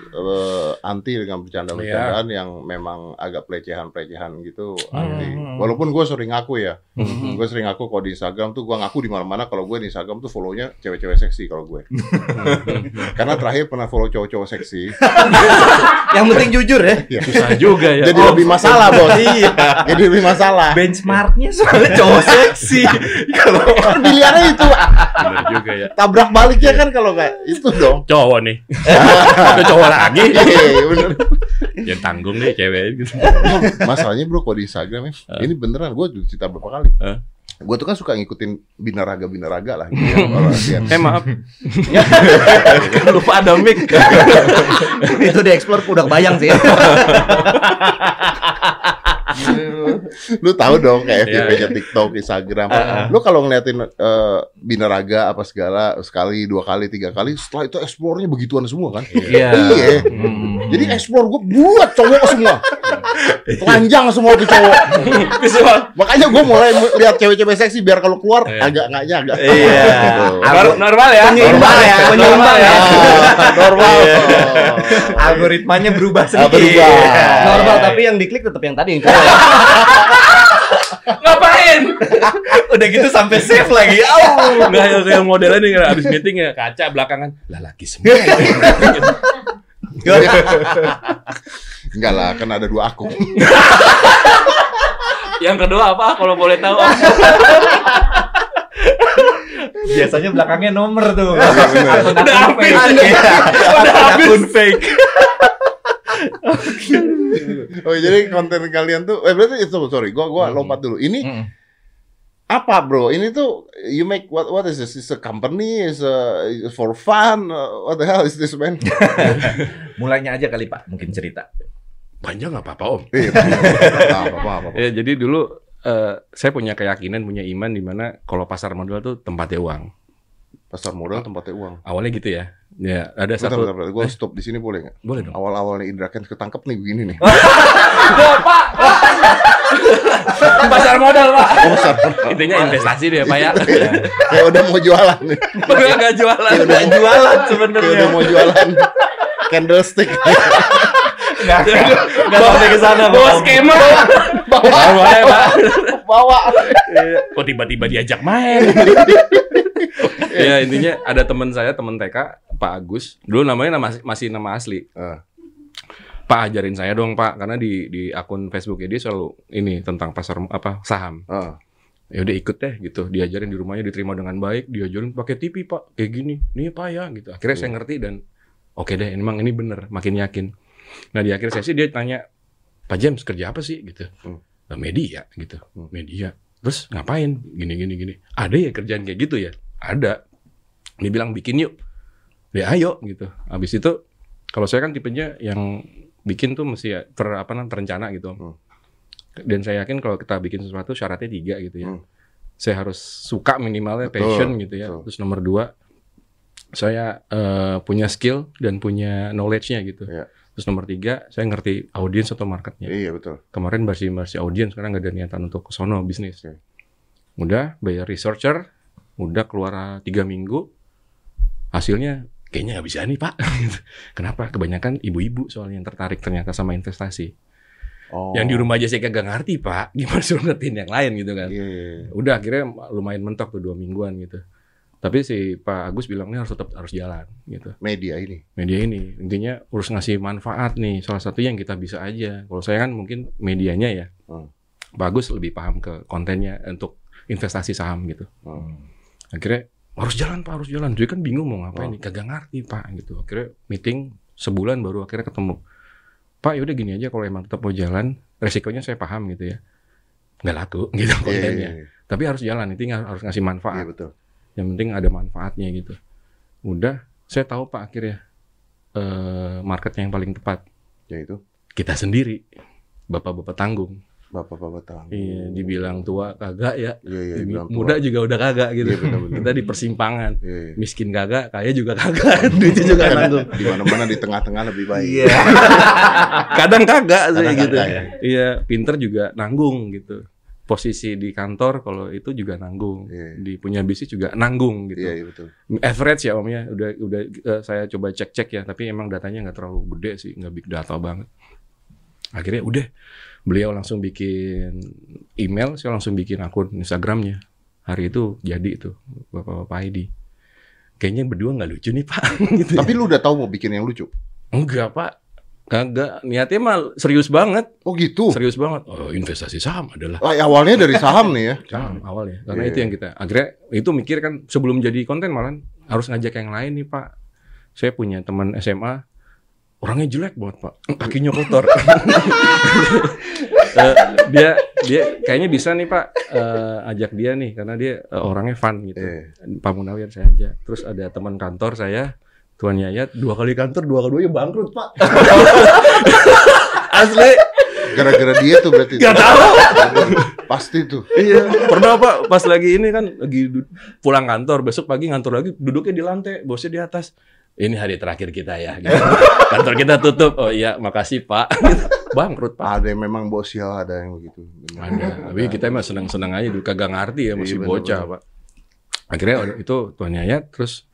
eh, anti dengan bercanda-bercandaan Iya. yang memang agak pelecehan-pelecehan gitu. Hmm. Anti. Walaupun gue sering ngaku ya, Hmm. gue sering ngaku kalau di Instagram tuh gue ngaku di mana-mana kalau gue di Instagram tuh follow-nya cewek-cewek seksi kalau gue. Karena terakhir pernah follow cowok-cowok seksi, Yang penting jujur ya. Susah juga ya. jadi lebih masalah bos. Iya. Jadi lebih masalah. benchmarknya soalnya cowok seksi. Kalau Kan pilihannya itu Bener juga ya. tabrak baliknya kan kalau kayak itu dong. Cowok nih. Ada cowok lagi. Iya bener. Yang tanggung deh cewek gitu. Masalahnya bro kalau di Instagram ya, ini beneran gue udah cerita berapa kali. Gue tuh kan suka ngikutin binaraga binaraga lah gitu ya. Eh maaf, Lupa ada mic. Itu di explore udah bayang sih. lu tahu dong kayak Iya, FYP-nya TikTok, Instagram. Lu kalau ngeliatin eh, binaraga apa segala sekali, dua kali, tiga kali, setelah itu explore-nya begituan semua kan? Iya. Iya. Hmm. Jadi explore gue buat cowok semua. Telanjang semua tuh cowok. Makanya gue mulai lihat cewek-cewek seksi biar kalau keluar Iya. agak enggaknya agak. Iya. Gitu. Normal ya. Penyeimbang ya, penyeimbang ya. Normal. algoritmanya berubah Ah, sedikit. berubah. Normal tapi yang diklik tetap yang tadi yang cowok. Ngapain? Udah gitu sampai save lagi. Oh. Enggak yang modelnya nih abis meeting ya kaca belakangan lah laki semua. Enggak lah, kan ada dua akun. yang kedua apa kalau boleh tahu? Biasanya belakangnya nomor tuh. Iya, Akun akun fake. Iya, Akun akun fake. Oh jadi konten kalian tuh, eh berarti itu sorry, gua gua lompat dulu. Ini Mm. Apa bro? Ini tuh you make what what is this? Is a company? Is a is for fun? Uh, what the hell is this man? Mulainya aja kali Pak, mungkin cerita. Panjang nggak apa-apa om. Eh, apa apa apa. Ya, jadi dulu eh, saya punya keyakinan, punya iman di mana kalau pasar modal tuh tempatnya uang. Pasar modal tempatnya uang. Awalnya gitu ya. Ya, ada Bentar, satu bentar, bentar. Gue stop di sini boleh nggak? boleh dong. Awal-awalnya Indra Kents ketangkep nih begini nih. pasar modal, Pak. Oh, pasar modal. Intinya investasi deh, Pak ya. Kayak udah mau jualan nih. Udah nggak jualan. Kayak udah Jualan Kayak sebenarnya. udah mau jualan candlestick. Enggak enggak sampai ke sana. Bawa skema. Bawa, Boleh, Pak. bawa. Kok tiba-tiba diajak main? ya intinya ada teman saya, teman TK, Pak Agus. Dulu namanya nama, masih nama asli. Ah. Pak ajarin saya dong Pak, karena di di akun Facebooknya dia selalu ini tentang pasar apa saham. Ah. Ya udah ikut deh gitu, diajarin di rumahnya diterima dengan baik, diajarin pakai TV Pak, kayak gini, nih Pak ya gitu. Akhirnya saya ngerti dan oke deh, emang ini bener, makin yakin. Nah di akhir sesi dia tanya, Pak James kerja apa sih gitu? Hmm. "Nah, media gitu, Hmm. media. Terus ngapain? Gini gini gini. Ada ya kerjaan kayak gitu ya? Ada. Dia bilang bikin yuk. Ya ayo gitu. Habis itu kalau saya kan tipenya yang bikin tuh mesti ya ter apa namanya terencana gitu. Om. Hmm. Dan saya yakin kalau kita bikin sesuatu syaratnya tiga gitu ya. Hmm. Saya harus suka minimalnya Betul, passion gitu ya. betul. Terus nomor dua saya eh, punya skill dan punya knowledge-nya gitu. Iya. Terus nomor tiga saya ngerti audiens atau marketnya Iya betul. kemarin masih masih audiens sekarang nggak ada niatan untuk ke sono bisnis Oke. udah bayar researcher udah keluar tiga minggu hasilnya kayaknya nggak bisa nih pak. Kenapa? Kebanyakan ibu-ibu soalnya yang tertarik ternyata sama investasi. Oh. yang di rumah aja saya kagak ngerti pak. Gimana suruh ngertiin yang lain gitu kan? Iya, iya, iya. udah akhirnya lumayan mentok tuh dua mingguan gitu. Tapi si Pak Agus bilangnya harus tetap harus jalan gitu. Media ini. media ini. Intinya harus ngasih manfaat nih. Salah satu yang kita bisa aja. Kalau saya kan mungkin medianya ya. Hmm. bagus lebih paham ke kontennya untuk investasi saham gitu. Hmm. akhirnya harus jalan pak harus jalan jadi kan bingung mau ngapain Hmm. nih kagak ngerti pak gitu akhirnya meeting sebulan baru akhirnya ketemu pak yaudah gini aja kalau emang tetap mau jalan resikonya saya paham gitu ya nggak laku gitu Iya, iya, kontennya iya. tapi harus jalan intinya harus ngasih manfaat betul. yang penting ada manfaatnya gitu. Udah, saya tahu Pak akhirnya eh market yang paling tepat Ya itu. kita sendiri. Bapak-bapak tanggung. Bapak-bapak tahu. Iya, dibilang tua kagak ya. Iya, iya, bilang tua. Muda juga udah kagak gitu. Iya, benar-benar. kita di persimpangan. Iya, iya. Miskin kagak, kaya juga kagak. Duitnya juga nanggung. Di mana-mana di tengah-tengah lebih baik. Iya. Kadang kagak sih Kadang gitu. kagak, ya. Iya, pinter juga nanggung gitu. Posisi di kantor kalau itu juga nanggung. Iya. Di punya bisnis juga nanggung gitu. Iya, iya betul. average ya om ya udah udah eh, saya coba cek cek ya tapi emang datanya nggak terlalu gede sih nggak big data banget akhirnya udah beliau langsung bikin email saya langsung bikin akun Instagramnya. Hari itu jadi itu bapak bapak ID kayaknya berdua nggak lucu nih pak. Gitu Tapi lu udah tahu mau bikin yang lucu? enggak pak. Kagak. Niatnya mah serius banget. Oh gitu. serius banget. Oh investasi saham adalah. Ah, awalnya dari saham nih ya. Saham awalnya. Karena Iya, itu yang kita akhirnya itu mikir kan sebelum jadi konten malah harus ngajak yang lain nih pak. Saya punya teman SMA orangnya jelek banget pak kakinya kotor Eh, dia dia kayaknya bisa nih pak eh, ajak dia nih karena dia eh, orangnya fun gitu Iya. Pak Munawir saya aja terus ada teman kantor saya Tuan Yayat dua kali kantor dua keduanya bangkrut pak asli Gara-gara dia tuh berarti. Gak tahu. Pasti tuh. Iya, pernah Pak pas lagi ini kan lagi pulang kantor, besok pagi ngantor lagi, duduknya di lantai, bosnya di atas. Ini hari terakhir kita ya. gitu. kantor kita tutup. Oh iya, makasih Pak. Bangkrut Pak. Ada yang memang bos sial, ada yang begitu. Benar. Ada. Tapi kita emang senang-senang aja dulu kagak ngerti ya masih Iya, bocah. Pak. Akhirnya itu Tuan Yayat terus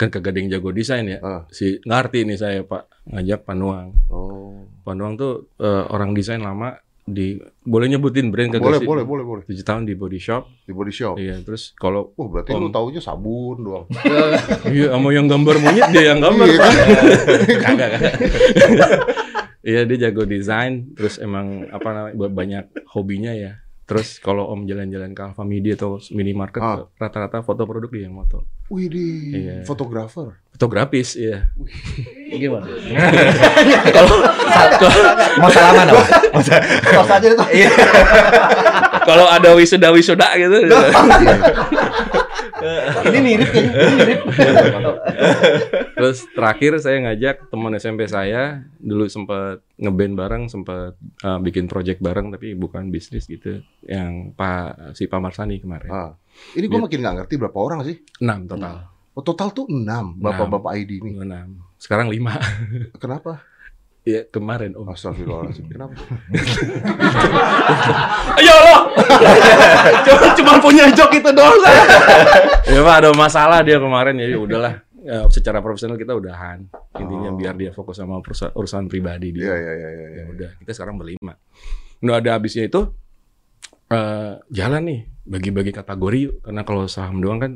kan kagak ada yang jago desain ya. Ah. Si ngerti nih saya Pak, ngajak Panuang. Oh. Panuang tuh eh, orang desain lama di boleh nyebutin brand kagak Boleh, sih? boleh, boleh, boleh. Tujuh tahun di body shop. Di body shop. Iya, terus kalau Wah, berarti Om. lu taunya sabun doang. iya sama yang gambar monyet dia yang gambar. Iya, Pak. Kagak, kagak. Iya, dia jago desain, terus emang apa namanya ba- banyak hobinya ya. Terus kalau Om jalan-jalan ke Alfa Media atau minimarket, Ah. rata-rata foto produk dia yang moto. Wih, di Iya. fotografer. Fotografis, iya. Gimana? Mau salaman apa? Tos aja itu. Kalau ada wisuda-wisuda gitu. Ini mirip. Ini mirip. Terus terakhir saya ngajak teman SMP saya dulu sempat ngeband bareng, sempat uh, bikin project bareng tapi bukan bisnis gitu. Yang Pak si Pak Marsani kemarin. Ah. Ini gue makin nggak ngerti berapa orang sih. 6 total. Oh, total tuh enam bapak-bapak ID ini. 6. Sekarang 5. Kenapa? Iya, kemarin Om. Astagfirullahaladzim. Kenapa? Ya Allah. cuma, cuma punya jok itu doang saya. ya Pak ada masalah dia kemarin ya udahlah. Ya, secara profesional kita udahan. Intinya Oh. biar dia fokus sama urusan pribadi dia. Iya, iya, iya, iya. ya udah kita sekarang berlima udah ada habisnya itu eh jalan nih bagi-bagi kategori yuk. karena kalau saham doang kan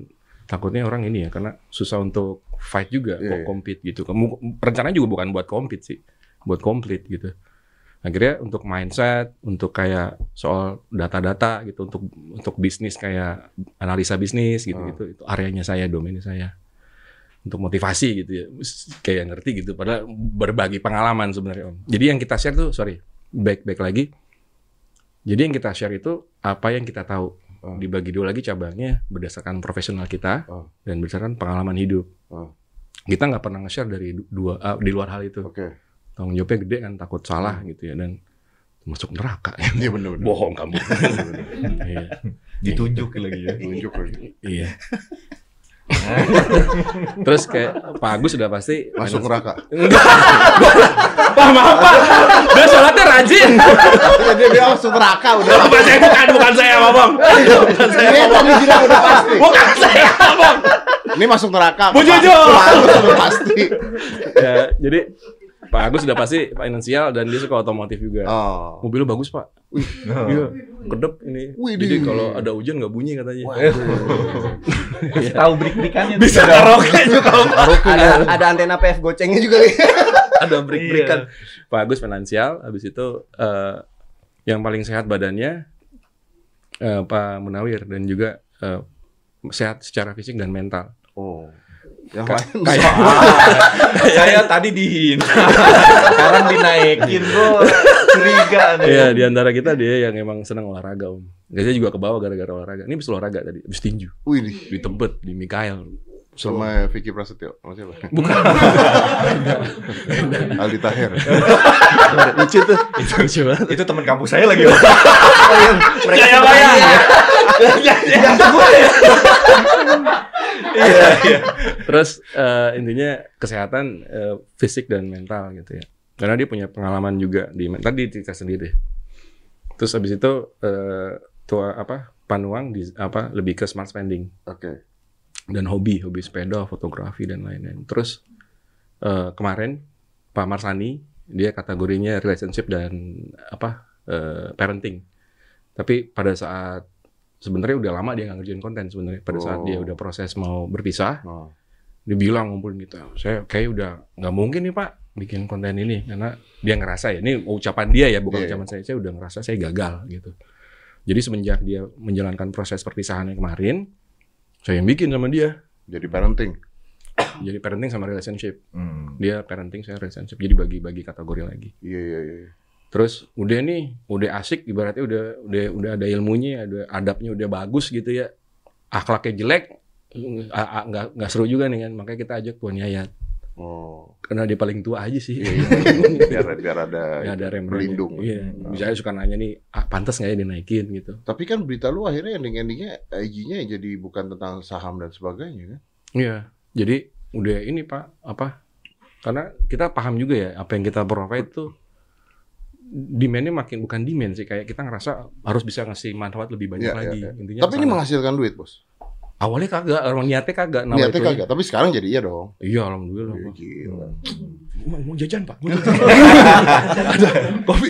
takutnya orang ini ya karena susah untuk fight juga Iya, kok iya. compete gitu kamu rencananya juga bukan buat compete sih buat komplit gitu. Akhirnya untuk mindset untuk kayak soal data-data gitu untuk untuk bisnis kayak analisa bisnis gitu gitu. Itu areanya saya domainnya saya. Untuk motivasi gitu ya. Kayak ngerti gitu. Padahal berbagi pengalaman sebenarnya om. Jadi yang kita share tuh sorry back back lagi. Jadi yang kita share itu apa yang kita tahu. Oh. dibagi dua lagi cabangnya berdasarkan profesional kita Oh. dan berdasarkan pengalaman hidup. Kita nggak pernah nge-share dari du- dua ah, di luar hal itu. Oke. Tanggung jawabnya gede kan takut salah gitu ya dan masuk neraka Iya benar-benar. bohong kamu iya Ditunjuk lagi ya. Tunjuk lagi. iya terus kayak Pak Agus sudah pasti Masuk neraka. Pak maaf Pak dia sholatnya rajin Ya, dia bilang masuk neraka udah. bukan saya bukan bukan saya ngomong bukan saya Dia tadi bilang udah pasti. bukan saya ngomong Ini masuk neraka. Bu Jojo. Pak, udah pasti. ya jadi Pak Agus sudah pasti finansial dan dia suka otomotif juga. Oh. mobilnya bagus Pak. Iya kedep ini. Wih, jadi di- kalau ada hujan nggak bunyi katanya. Kasih tahu brik-brikannya. bisa karaoke juga ada. Ada antena PF gocengnya juga ada break-breakan. Pak Agus finansial, habis itu eh, yang paling sehat badannya eh, Pak Munawir dan juga eh, sehat secara fisik dan mental. Oh. Yang lain kayak Saya tadi dihina. Sekarang dinaikin, Bro. Curiga nih. Iya, di antara kita dia yang emang senang olahraga, Om. Saya juga ke bawah gara-gara olahraga. Ini bisa olahraga tadi, habis tinju. Wih, di Di Tebet, di Mikael. sama Vicky Prasetyo. Sama siapa? Bukan. Aldi Taher. Lucu tuh. Itu lucu banget. Itu teman kampus saya lagi. Mereka Kayak bayang. Iya, iya. Terus eh, intinya kesehatan eh, fisik dan mental gitu ya. Karena dia punya pengalaman juga di tadi cerita sendiri. Terus habis itu eh, tua apa Panuang di apa lebih ke smart spending Oke. dan hobi, hobi sepeda, fotografi dan lain-lain. Terus eh, kemarin Pak Marsani dia kategorinya relationship dan apa eh, parenting. Tapi pada saat sebenarnya udah lama dia nggak ngerjain konten sebenarnya. Pada saat dia Oh. udah proses mau berpisah, Oh. dia bilang ngumpulin gitu saya kayak udah nggak mungkin nih pak bikin konten ini karena dia ngerasa ya ini ucapan dia ya bukan Iya. ucapan saya saya udah ngerasa saya gagal gitu jadi semenjak dia menjalankan proses perpisahannya kemarin saya yang bikin sama dia Jadi parenting. jadi parenting sama relationship Hmm. dia parenting saya relationship jadi bagi-bagi kategori lagi Iya, iya, iya. Terus udah nih udah asik ibaratnya udah udah udah ada ilmunya ada adabnya udah bagus gitu ya akhlaknya jelek nggak nggak seru juga nih kan makanya kita ajak Puan Yayat Oh. karena dia paling tua aja sih Iya, iya. Biar biar ada, Ya, ada rem berlindung. Iya, misalnya suka nanya nih, ah, pantas nggak ya dinaikin gitu. Tapi kan berita lu akhirnya ending-endingnya IG-nya jadi bukan tentang saham dan sebagainya kan? Iya, jadi udah ini pak apa? Karena kita paham juga ya apa yang kita provide tuh demandnya makin bukan demand sih kayak kita ngerasa harus bisa ngasih manfaat lebih banyak Iya, iya, lagi. iya. Intinya Tapi ini menghasilkan duit, Bos. awalnya kagak, orang niatnya kagak. nama Niatnya itu- kagak, tapi sekarang jadi iya dong. Iya, alhamdulillah. Iya, Pak. Gila. Mau, mau jajan pak? Mau jajan. ada kopi.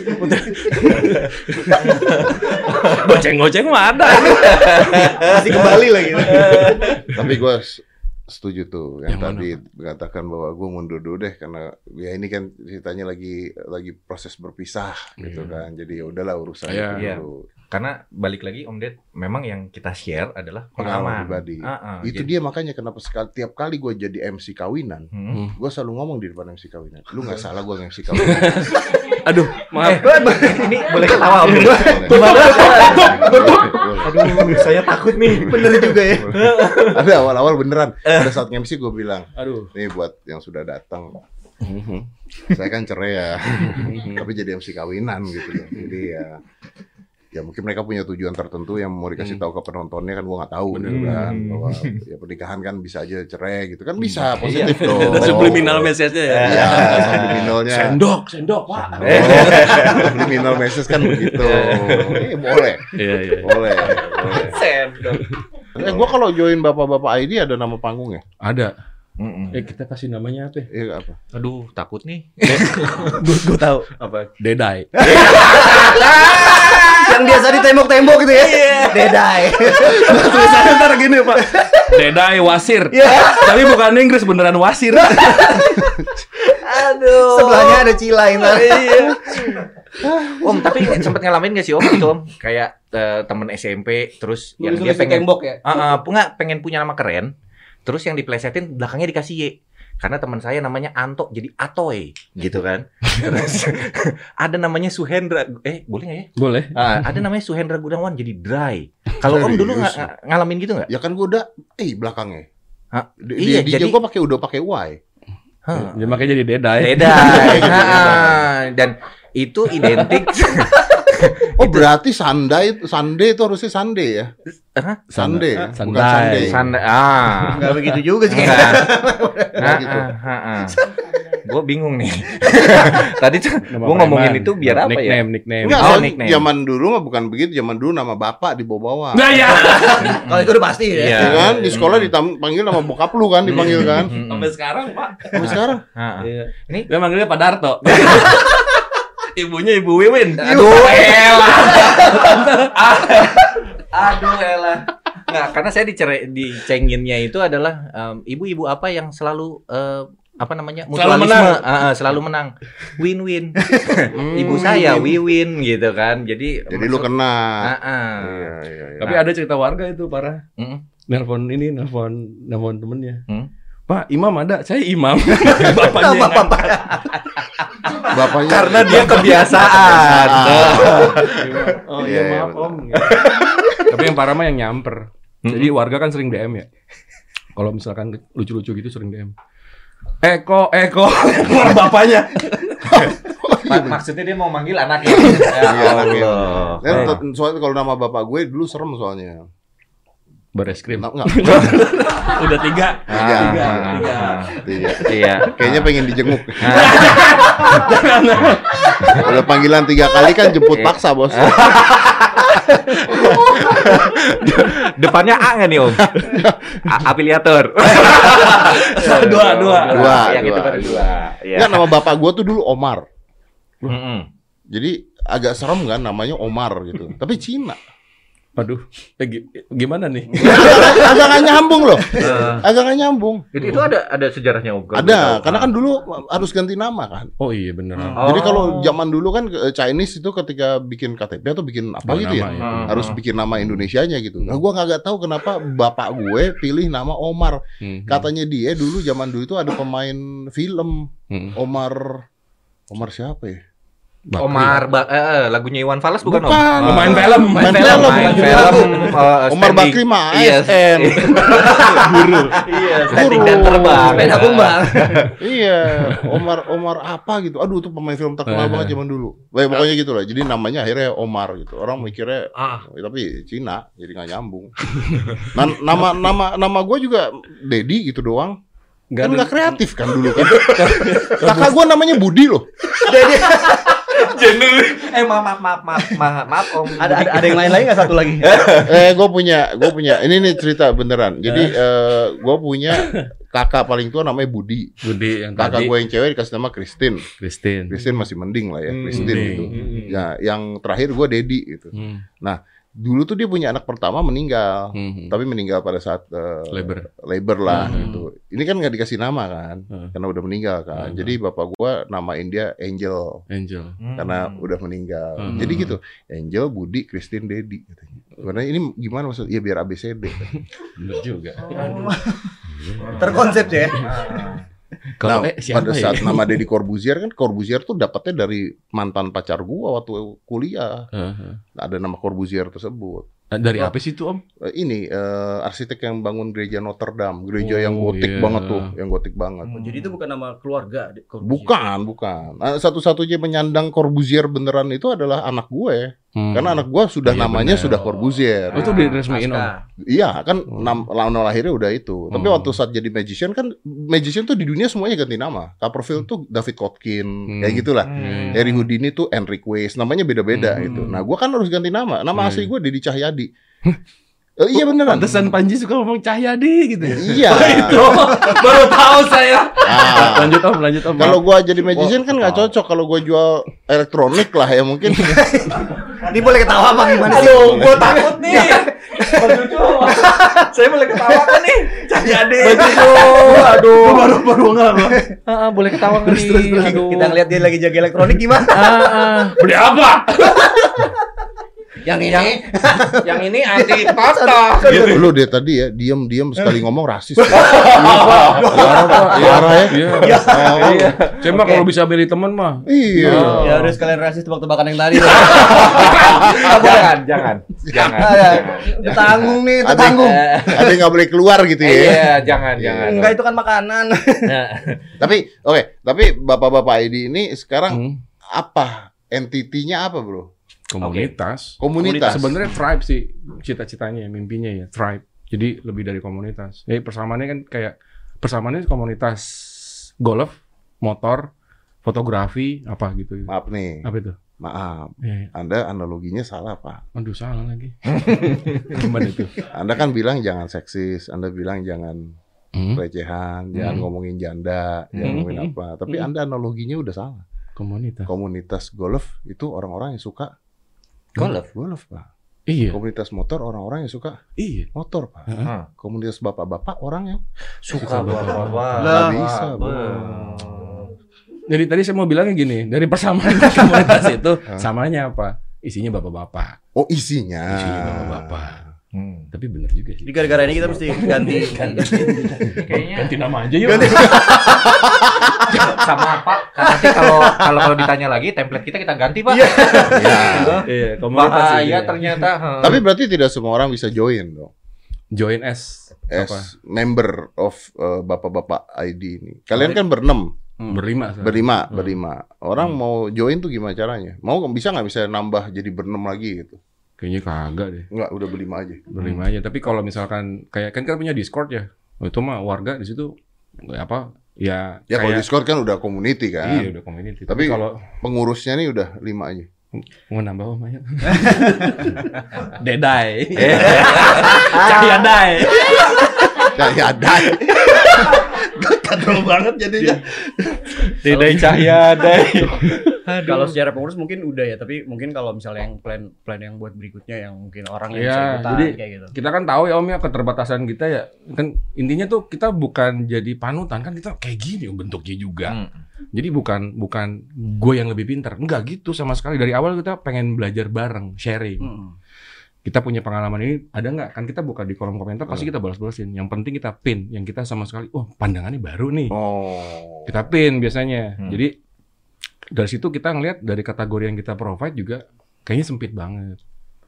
Goceng-goceng mah ada. Masih kembali lagi. Tapi gue setuju tuh yang, Yang mana, tadi mengatakan bahwa gue mundur dulu deh karena ya ini kan ceritanya lagi lagi proses berpisah gitu Iya. kan. Jadi ya udahlah urusan Iya. itu dulu. Karena balik lagi Om Ded, memang yang kita share adalah Pengalaman pribadi. Ah, ah, Itu jadi- dia makanya kenapa sekali tiap kali gue jadi MC kawinan, Hmm. gue selalu ngomong di depan MC kawinan. Lu nggak salah gue MC kawinan. Aduh, maaf. ini boleh ketawa Om. Aduh, saya takut nih. Bener juga ya. Ada awal-awal beneran. Pada saat MC gue bilang, Aduh. nih buat yang sudah datang, saya kan cerai ya, tapi jadi MC kawinan gitu. Jadi ya, ya mungkin mereka punya tujuan tertentu yang mau dikasih tahu ke penontonnya kan gue nggak tahu gitu kan. Bahwa ya pernikahan kan bisa aja cerai gitu kan bisa positif dong. Subliminal message-nya ya. Iya, subliminalnya. Sendok, sendok, Pak. Subliminal message kan begitu. Eh, boleh, Iya, iya. boleh. boleh. Eh, gua kalau join bapak-bapak ID ada nama panggungnya. Ada. Mm-mm. Eh, kita kasih namanya apa? ya? Iya apa? Aduh, takut nih. Gue tahu. Apa? Dedai. Yang biasa di tembok-tembok gitu ya. Dedai. Tulisannya ntar gini, Pak. Dedai wasir. Tapi bukan Inggris, beneran wasir. Aduh. Sebelahnya ada Cilai ntar. Om, tapi sempat ngalamin gak sih Om itu Om? Kayak eh, temen SMP terus yang dia pengen tembok ya. Ah, enggak, pengen punya nama keren. Terus yang diplesetin belakangnya dikasih Y. Karena teman saya namanya Anto jadi Atoy gitu kan. Terus ada namanya Suhendra eh boleh nggak ya? Boleh. Ah, ada namanya Suhendra Gunawan jadi Dry. Kalau Om dulu nggak ngalamin gitu nggak? Ya kan gua udah eh belakangnya. Hah? Di, Iya, di, jadi- dia gua pakai udah pakai Y. Hah. Ya, makanya jadi Dedai. Beda. Ah, dan itu identik. Oh berarti Sunday Sunday itu harusnya Sunday ya. Hah? Sunday, Sandai. bukan Sunday. Sanda, ah. Enggak begitu juga sih. Enggak. Nggak gitu. Gue bingung nih. Tadi tuh gue ngomongin itu biar apa ya? nickname, Nickname, Enggak, Oh, soalnya nickname. zaman dulu mah bukan begitu, zaman dulu nama bapak dibawa-bawa. Nah ya. Kalau itu udah pasti ya. Iya. Ya kan di sekolah dipanggil nama bokap lu kan dipanggil kan. Sampai sekarang, Pak. Sampai sekarang. Ah, ah. Iya. Ini Dia manggilnya Pak Darto. Ibunya Ibu Wiwin. Aduh, elah. Aduh, elah. Nggak, karena saya dicerai, dicenginnya itu adalah em, ibu-ibu apa yang selalu eh, apa namanya Selalu mutualisme menang. Ah, ah, selalu menang win-win ibu saya win-win gitu kan jadi Jadi lu maksud- kena. Ah, ah. Iya, iya, iya. Tapi ada cerita warga itu parah. Mm. Nelpon ini, nelpon, nelpon temennya. Hmm? Pak, imam ada. Saya imam. Bapaknya yang Bapak. Bapaknya karena dia kebiasaan Oh Iya, iya, iya, maaf om. Tapi yang parah mah yang nyamper. Jadi warga kan sering DM ya. Kalau misalkan lucu-lucu gitu sering DM. Eko, Eko, keluar bapaknya. Ma- maksudnya dia mau manggil anaknya Iya, anaknya. Allah. Kan tet- soalnya kalau nama bapak gue dulu serem soalnya. Beres krim. Nah, enggak. Udah tiga. Tiga. Ah, Tiga. ah, Tiga. iya Kayaknya pengen dijenguk. Ah, Udah panggilan tiga kali kan jemput Iya. paksa bos. depannya A nggak nih om A- afiliator Dua, dua. Dua, yang itu dua. kan dua Iya. Enggak nama bapak gue tuh dulu Omar. Mm-mm. Jadi agak serem kan namanya Omar gitu. Tapi Cina. Aduh, eh, gi- gimana nih? agak nggak nyambung loh. Eh, Agak nggak nyambung. itu, itu ada ada sejarahnya om Ada, tahu. karena kan dulu harus ganti nama kan. Oh iya beneran. Oh. Jadi kalau zaman dulu kan eh, Chinese itu ketika bikin KTP atau bikin apa Dua gitu ya, nama Hmm. harus bikin nama Indonesianya gitu. Nah, gua nggak tahu kenapa bapak gue pilih nama Omar. Hmm. Katanya dia dulu zaman dulu itu ada pemain film Hmm. Omar Omar siapa ya? Bakri. Omar ba- eh, eh, lagunya Iwan Fals bukan, om Bukan. Oh, main film. Main film, film. main Main film, eh, Omar. Bakri mah Iya. ASN. Guru. iya standing Guru. dan terbang Sepeda kumbang. iya, Omar Omar apa gitu. Aduh, itu pemain film terkenal Eh. banget zaman dulu. Baik, pokoknya gitu lah. Jadi namanya akhirnya Omar gitu. Orang mikirnya ah tapi Cina jadi nggak nyambung. Nah, nama nama nama gue juga Dedi gitu doang. Nggak kan nggak kreatif kan dulu kan. Kakak gue namanya Budi loh. Eh maaf maaf maaf maaf maaf, maaf om Ada ada, ada yang lain lagi nggak satu lagi? eh gue punya gue punya ini nih cerita beneran. Jadi eh, gue punya kakak paling tua namanya Budi. Budi yang Kakak tadi. gue yang cewek dikasih nama Christine. Christine. Christine masih mending lah ya, Hmm, Christine mending. gitu. Ya, yang terakhir gue Dedi gitu. Hmm. Dulu tuh dia punya anak pertama meninggal. Mhm. Tapi meninggal pada saat eh, Labor. labor lah Hmm. gitu. Ini kan nggak dikasih nama kan, Hmm. karena udah meninggal kan. Hmm. Jadi bapak gua namain dia Angel Angel. karena udah meninggal. Hmm. Jadi gitu, Angel, Budi, Christine, Dedi katanya. Karena ini gimana maksud? Ya biar ABCD. Bener juga. Terkonsep ya. Kalau nah, eh, siapa pada ya? saat nama Deddy Corbuzier kan Corbuzier tuh dapatnya dari mantan pacar gua waktu kuliah. Heeh. Ada nama Corbuzier tersebut. Eh, Dari apa sih itu Om? Eh, ini eh, arsitek yang bangun gereja Notre Dame, gereja Oh, yang gotik iya. banget tuh, yang gotik banget. Oh, jadi itu bukan nama keluarga. Dek, Corbusier. Bukan, bukan. Nah, Satu-satunya penyandang Corbuzier beneran itu adalah anak gue. Hmm. Karena anak gue sudah Iya, namanya bener. sudah Corbuzier. Oh, itu diresmiin Om. Iya, kan Oh. nam, nama lahirnya udah itu. Tapi Oh. waktu saat jadi magician kan magician tuh di dunia semuanya ganti nama. Copperfield tuh David Kotkin, Hmm. kayak gitulah. Hmm. Harry Houdini tuh Enric Weiss, namanya beda-beda Hmm. gitu. Nah, gua kan harus ganti nama. Nama Hmm. asli gue Dedi Cahyadi. Eh, iya beneran. Pantesan Panji suka ngomong Cahyadi gitu ya. Iya. Baru tahu saya. Ah, lanjut Om, lanjut Om. kalau gua jadi magician Oh, kan nggak cocok kalau gua jual elektronik lah ya mungkin. Ini boleh ketawa apa gimana sih? Aduh, gue takut nih. Saya boleh ketawa kan nih? Jadi. aduh. Baru baru enggak. Heeh, boleh ketawa Terus terus terus. Kita ngeliat dia lagi jaga elektronik gimana? Beli apa? Yang ini. Yang ini anti patah. Gitu. Lu deh tadi ya diam-diam sekali ngomong rasis. Iya. Parah ya. Iya. Oh, Iya. Mah kalau bisa milih teman mah. Iya. Ya udah sekalian rasis tebak-tebakan yang tadi. jangan, jangan, jangan. Tanggung nih, tanggung. Ada yang nggak boleh keluar gitu ya. Iya, jangan, Iya. jangan. Enggak itu kan makanan. Tapi oke, tapi bapak-bapak ID ini sekarang Hmm. apa? Entitinya apa, Bro? Komunitas. Komunitas. Sebenarnya tribe sih cita-citanya, mimpinya ya tribe. Jadi lebih dari komunitas. Jadi persamaannya kan kayak persamaannya komunitas golf, motor, fotografi, apa gitu. Maaf nih, Apa itu? maaf. Ya, Anda analoginya salah, Pak. aduh salah lagi. Gimana itu? Anda kan bilang jangan seksis, Anda bilang jangan Hmm? pelecehan, jangan Hmm. ngomongin janda, jangan Hmm. ngomongin apa. Tapi Hmm. Anda analoginya udah salah. Komunitas. Komunitas golf itu orang-orang yang suka Golf? golf, Pak. Iya, Komunitas motor orang-orang yang suka iya. motor, Pak. Heeh. Komunitas bapak-bapak orang yang Suka bapak-bapak. Nggak bisa, Bu. Jadi tadi saya mau bilangnya gini, dari persamaan komunitas itu samanya apa? Isinya bapak-bapak. Oh isinya. Isinya bapak-bapak. Hmm. Tapi bener juga sih. Gara-gara ini kita mesti ganti. Kayaknya Ganti nama aja yuk. sama Pak. Nanti kalau kalau kalau ditanya lagi template kita kita ganti Pak. Iya. Iya, komunitas Bahaya ya. ternyata. Tapi berarti tidak semua orang bisa join dong. Join S As apa? member of uh, bapak-bapak ID ini. Kalian kan berenam, Berlima. Sar. berlima, Hmm. berlima. Orang mau join tuh gimana caranya? Mau bisa nggak bisa nambah jadi berenam lagi gitu? Kayaknya kagak deh. Nggak, udah berlima aja. Berlima aja. Tapi kalau misalkan kayak kan kita punya Discord ya. Oh, Itu mah warga di situ apa? Ya, Ya kalau Discord kan udah community kan. Iya, udah community. Tapi- Tapi kalau Pengurusnya nih udah lima aja. mau nambah apa ya? Dedai. Cahaya Dai. Ya ada. Kadang banget jadinya. Dedai Cahaya Dai. Kalau secara pengurus mungkin udah ya, tapi mungkin kalau misalnya yang plan plan yang buat berikutnya yang mungkin orang yang Iya, bisa ikutan jadi- kayak gitu. Kita kan tahu ya Om ya keterbatasan kita ya. Kan intinya tuh kita bukan jadi panutan kan kita kayak gini bentuknya juga. Hmm. Jadi bukan bukan gue yang lebih pintar. Enggak gitu sama sekali. Dari awal kita pengen belajar bareng, sharing. Mm. Kita punya pengalaman ini ada nggak? Kan kita buka di kolom komentar pasti kita balas-balasin. Yang penting kita pin yang kita sama sekali, oh pandangannya baru nih. Oh. Kita pin biasanya. Hmm. Jadi dari situ kita ngelihat dari kategori yang kita provide juga kayaknya sempit banget.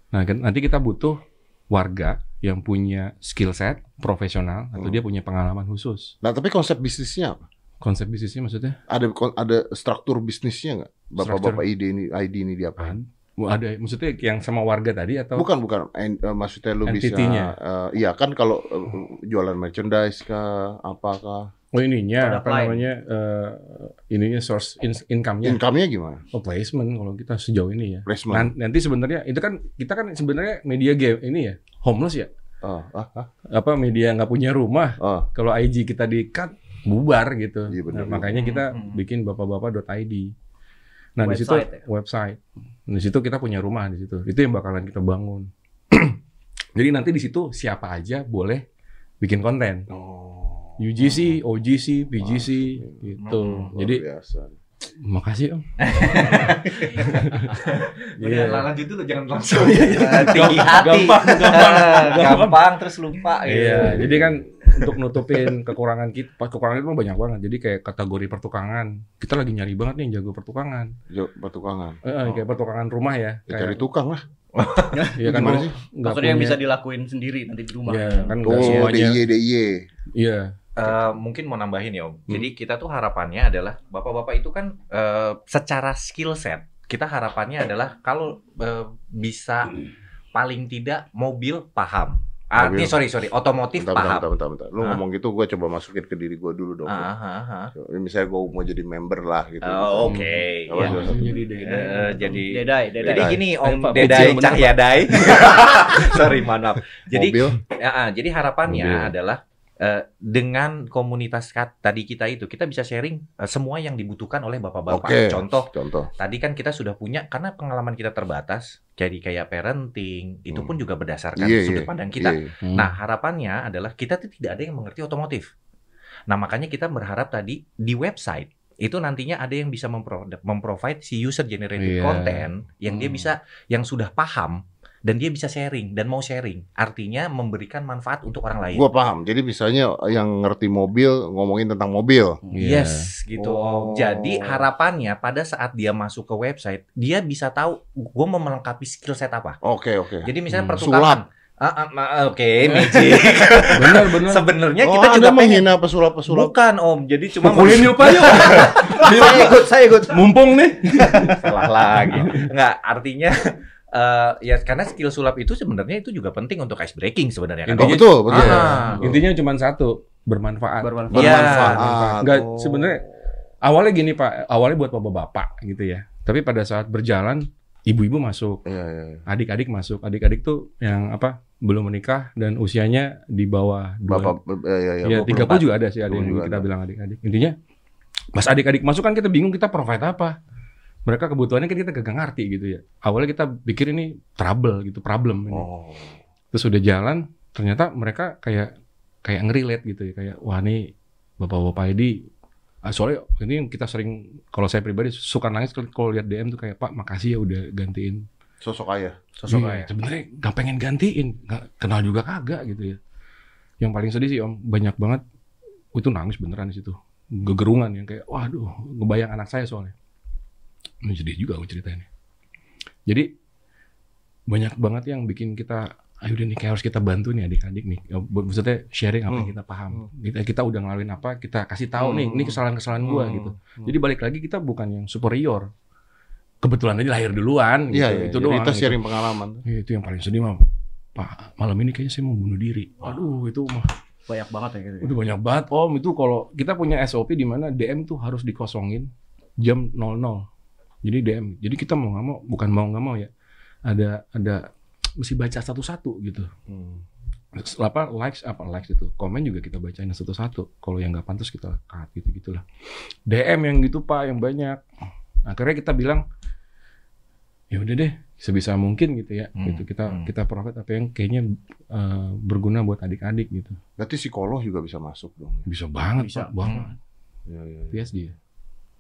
Nah, kan nanti kita butuh warga yang punya skill set profesional atau Hmm. dia punya pengalaman khusus. Nah tapi konsep bisnisnya apa? Konsep bisnisnya maksudnya? Ada ada struktur bisnisnya nggak? Bapak-bapak ID ini ID ini dia apa? Apaan? Mau Ada maksudnya yang sama warga tadi atau Bukan bukan. En- eh, maksudnya lu bisa. Eh, iya kan kalau eh, jualan merchandise kah, apakah? Oh ininya Product apa line. namanya eh, ininya source in- income-nya. Income-nya gimana? Oh placement kalau kita sejauh ini ya. Placement. Nan- nanti sebenarnya itu kan kita kan sebenarnya media game ini ya homeless ya. Oh, ah, ah, Apa media nggak punya rumah. oh. Kalau IG kita di cut bubar gitu. Iya, benar Nah, juga. makanya kita Hmm. bikin bapak-bapak.id. Nah di situ Website ya? website. Di situ kita punya rumah di situ. Itu yang bakalan kita bangun. Jadi nanti di situ siapa aja boleh bikin konten. Oh. UGC, OGC, PGC gitu. Luar Jadi biasa. makasih Om. Udah, Iya. lanjut dulu jangan langsung. Eh, tinggi hati. Gampang, Eh, gampang terus lupa gitu. Iya, jadi kan untuk nutupin kekurangan kita, kekurangan itu mah banyak banget. Jadi kayak kategori pertukangan, kita lagi nyari banget nih yang jago pertukangan. Jo, pertukangan. Eh, eh, kayak pertukangan rumah ya. Ya, cari Kayak, tukang lah. Iya kan sih? Maksudnya yang bisa dilakuin sendiri nanti di rumah. Iya, kan nggak Oh, semuanya. DIY, DIY. Iya. Eh, mungkin mau nambahin ya Om. Jadi kita tuh harapannya adalah bapak-bapak itu kan eh, secara skill set kita harapannya adalah kalau eh, bisa paling tidak mobil paham. Ah, Mobil. ini sorry sorry otomotif Bentar, paham. bentar, bentar, bentar. Lu Hah? ngomong gitu, gue coba masukin ke diri gue dulu dong. Ah, ah, ah. Misalnya gue mau jadi member lah gitu. Oh, Oke. Apa ya. tuh? Jadi Eh, jadi Dedai, dedai. jadi gini Om Pak Dedai Cahyadai. sorry, maaf. Jadi Mobil. Ya, ah, jadi harapannya Mobil. adalah eh, dengan komunitas kat- tadi kita itu kita bisa sharing eh, semua yang dibutuhkan oleh bapak-bapak. Oke. Contoh, Contoh. tadi kan kita sudah punya karena pengalaman kita terbatas, jadi kayak parenting itu pun juga berdasarkan Iya, sudut iya, pandang kita. Iya, iya. Hmm. Nah, harapannya adalah kita tuh tidak ada yang mengerti otomotif. Nah, makanya kita berharap tadi di website itu nantinya ada yang bisa mempro- memprovide si user generated Iya. content yang dia Hmm. bisa yang sudah paham dan dia bisa sharing dan mau sharing. Artinya memberikan manfaat untuk orang lain. Gua paham. Jadi misalnya yang ngerti mobil ngomongin tentang mobil. Iya. Yes, gitu. Oh. Om. Jadi harapannya pada saat dia masuk ke website, dia bisa tahu gue mau melengkapi skill set apa. Oke, oke. Jadi misalnya Hmm. pertukaran. Ah, ah, ah, Oke, magic. Bener, bener. Sebenarnya Oh, kita juga Anda pengen menghina pesulap-pesulap. Bukan Om, jadi cuma Pukulin yuk Pak yuk. saya ikut, saya ikut. Mumpung nih. salah lagi. Enggak, artinya eh ya karena skill sulap itu sebenarnya itu juga penting untuk ice breaking sebenarnya kan. Oh, Intinya- betul, betul. Ah. Intinya cuma satu, bermanfaat. Bermanfaat. Iya. Bermanfaat. Enggak, Oh. sebenarnya awalnya gini Pak, awalnya buat bapak-bapak gitu ya. Tapi pada saat berjalan, ibu-ibu masuk, Iya, iya. iya. adik-adik masuk. Adik-adik tuh yang apa? Belum menikah dan usianya di bawah dua- Bapak eh, ya, ya, Iya, 24. 30 juga ada sih, ada 30 yang kita ada. bilang adik-adik. Intinya, pas adik-adik masuk kan kita bingung kita provide apa. Mereka kebutuhannya kan kita gak ngerti gitu ya. Awalnya kita pikir ini trouble gitu, problem ini. Oh. Terus udah jalan, ternyata mereka kayak kayak ngerelate gitu ya, kayak wah nih bapak-bapak ini ah, soalnya ini yang kita sering kalau saya pribadi suka nangis kalau- lihat DM tuh kayak Pak makasih ya udah gantiin Sosok ayah. Sosok Iya, ayah. Sebenarnya nggak pengen gantiin, nggak kenal juga kagak gitu ya. Yang paling sedih sih om, banyak banget itu nangis beneran di situ, gegerungan yang kayak, waduh, ngebayang anak saya soalnya. Ini sedih juga aku ceritainnya. Jadi banyak banget yang bikin kita, ayo deh nih kayak harus kita bantu nih adik-adik nih. Ya, Maksudnya sharing apa yang Hmm. kita paham. Kita kita udah ngelaluin apa, kita kasih tahu nih, Hmm. ini kesalahan-kesalahan gua Hmm. gitu. Jadi balik lagi kita bukan yang superior. Kebetulan aja lahir duluan gitu. Iya, iya. Itu Jadi doang. kita gitu. sharing pengalaman. Iya, itu yang paling sedih mah. Pak, malam ini kayaknya saya mau bunuh diri. Aduh, itu mah Banyak banget ya gitu. ya. udah banyak banget Om. Itu kalau kita punya SOP di mana DM tuh harus dikosongin jam 00. Jadi DM. Jadi kita mau nggak mau, bukan mau nggak mau ya. Ada ada mesti baca satu-satu gitu. Hmm. Apa likes apa likes itu. Komen juga kita bacain satu-satu. Kalau yang nggak pantas kita cut gitu gitulah. DM yang gitu Pak, yang banyak. Akhirnya kita bilang ya udah deh sebisa mungkin gitu ya Hmm, gitu kita hmm. kita profit apa yang kayaknya eh, berguna buat adik-adik gitu Berarti psikolog juga bisa masuk dong. bisa banget Bisa. pak banget Iya, iya. iya. PSD ya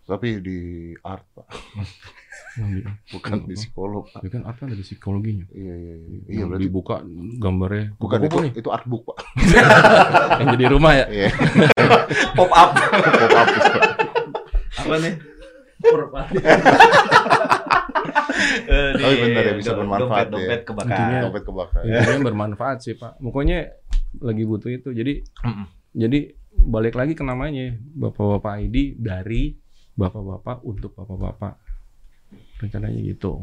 Tapi di art, Pak. Bukan di Apa? psikolog. Pak. ya kan apa ada psikologinya Iya, iya, iya. Iya, berarti dibuka gambarnya bukan itu, nih itu art book, Pak. yang jadi rumah ya Iya. Pop up. Pop up. Apa nih? Tapi benar ya, bisa bermanfaat ya. Dompet kebakar. Intinya- Dompet kebakar. intinya bermanfaat sih pak pokoknya lagi butuh itu jadi jadi balik lagi ke namanya bapak-bapak ID dari bapak-bapak untuk bapak-bapak rencananya gitu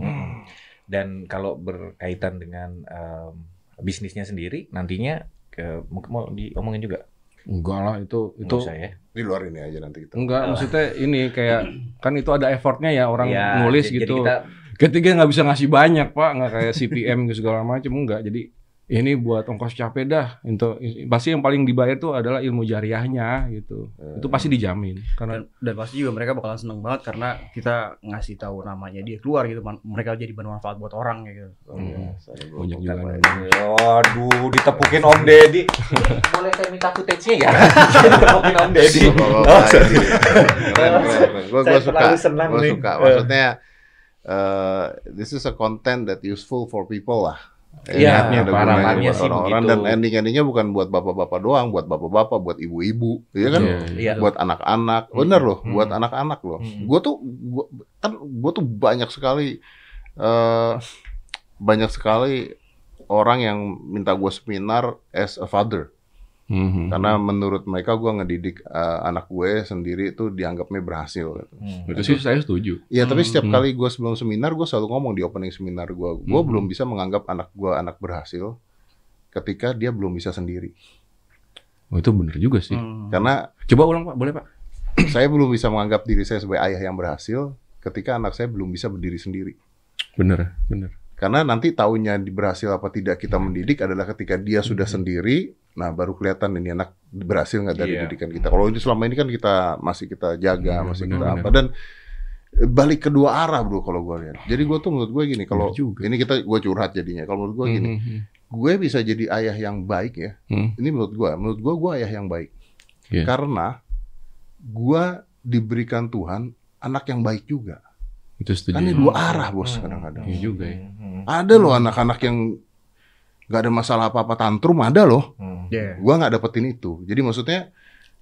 Dan kalau berkaitan dengan em, bisnisnya sendiri, nantinya ke, mungkin mau diomongin juga. enggak lah itu itu Nggak usah ya. Di luar ini aja nanti kita. enggak maksudnya ini kayak kan itu ada effortnya ya orang Iya, nulis jadi- gitu Jadi kita ketiga nggak bisa ngasih banyak pak nggak kayak CPM gitu segala macam enggak jadi ini buat ongkos capek dah. Itu pasti yang paling dibayar tuh adalah ilmu jariahnya gitu. Itu pasti dijamin karena dan, dan pasti juga mereka bakalan seneng banget karena kita ngasih tahu namanya dia keluar gitu mereka jadi bermanfaat buat orang gitu banyak juga Waduh, ditepukin Om Deddy. Boleh saya minta footage-nya ya? ditepukin Om Deddy. Gue Saya suka, terlalu senang gue suka. Maksudnya, uh, this is a content that useful for people lah. Iya, Ada para gunanya harapannya buat sih orang-orang begitu. dan ending-endingnya bukan buat bapak-bapak doang, buat bapak-bapak, buat ibu-ibu, iya kan? Iya, Iya. Buat anak-anak, Hmm. bener loh, Hmm. buat anak-anak loh. Hmm. Gue tuh, gua, kan gue tuh banyak sekali, eh banyak sekali orang yang minta gue seminar as a father. Mhm. Karena menurut mereka gue ngedidik eh, anak gue sendiri itu dianggapnya berhasil. Gitu. Hmm. itu sih saya setuju. Iya, tapi Hmm. setiap Hmm. kali gue sebelum seminar gue selalu ngomong di opening seminar gue, gue Hmm. belum bisa menganggap anak gue anak berhasil ketika dia belum bisa sendiri. Oh, itu bener juga sih. Hmm. Karena Coba ulang Pak, boleh Pak? saya belum bisa menganggap diri saya sebagai ayah yang berhasil ketika anak saya belum bisa berdiri sendiri. Bener, bener. Karena nanti tahunya di berhasil apa tidak kita mendidik adalah ketika dia Hmm. sudah sendiri, nah baru kelihatan ini anak berhasil nggak dari Iya. didikan kita. Kalau ini selama ini kan kita masih kita jaga, Bener, masih bener, kita bener. apa dan eh, balik kedua arah bro kalau gue lihat. Jadi gue tuh menurut gue gini, kalau Bener juga. ini kita gue curhat jadinya. Kalau menurut gue gini, Mhm. gue bisa jadi ayah yang baik ya. Hmm. Ini menurut gue, menurut gue gue ayah yang baik. Iya. Karena gue diberikan Tuhan anak yang baik juga. Itu setuju. Kan ini dua arah bos Hmm. kadang-kadang. Iya juga ya. Hmm. Ada loh anak-anak yang nggak ada masalah apa-apa tantrum ada loh. Hmm. Yeah. Gua nggak dapetin itu. Jadi maksudnya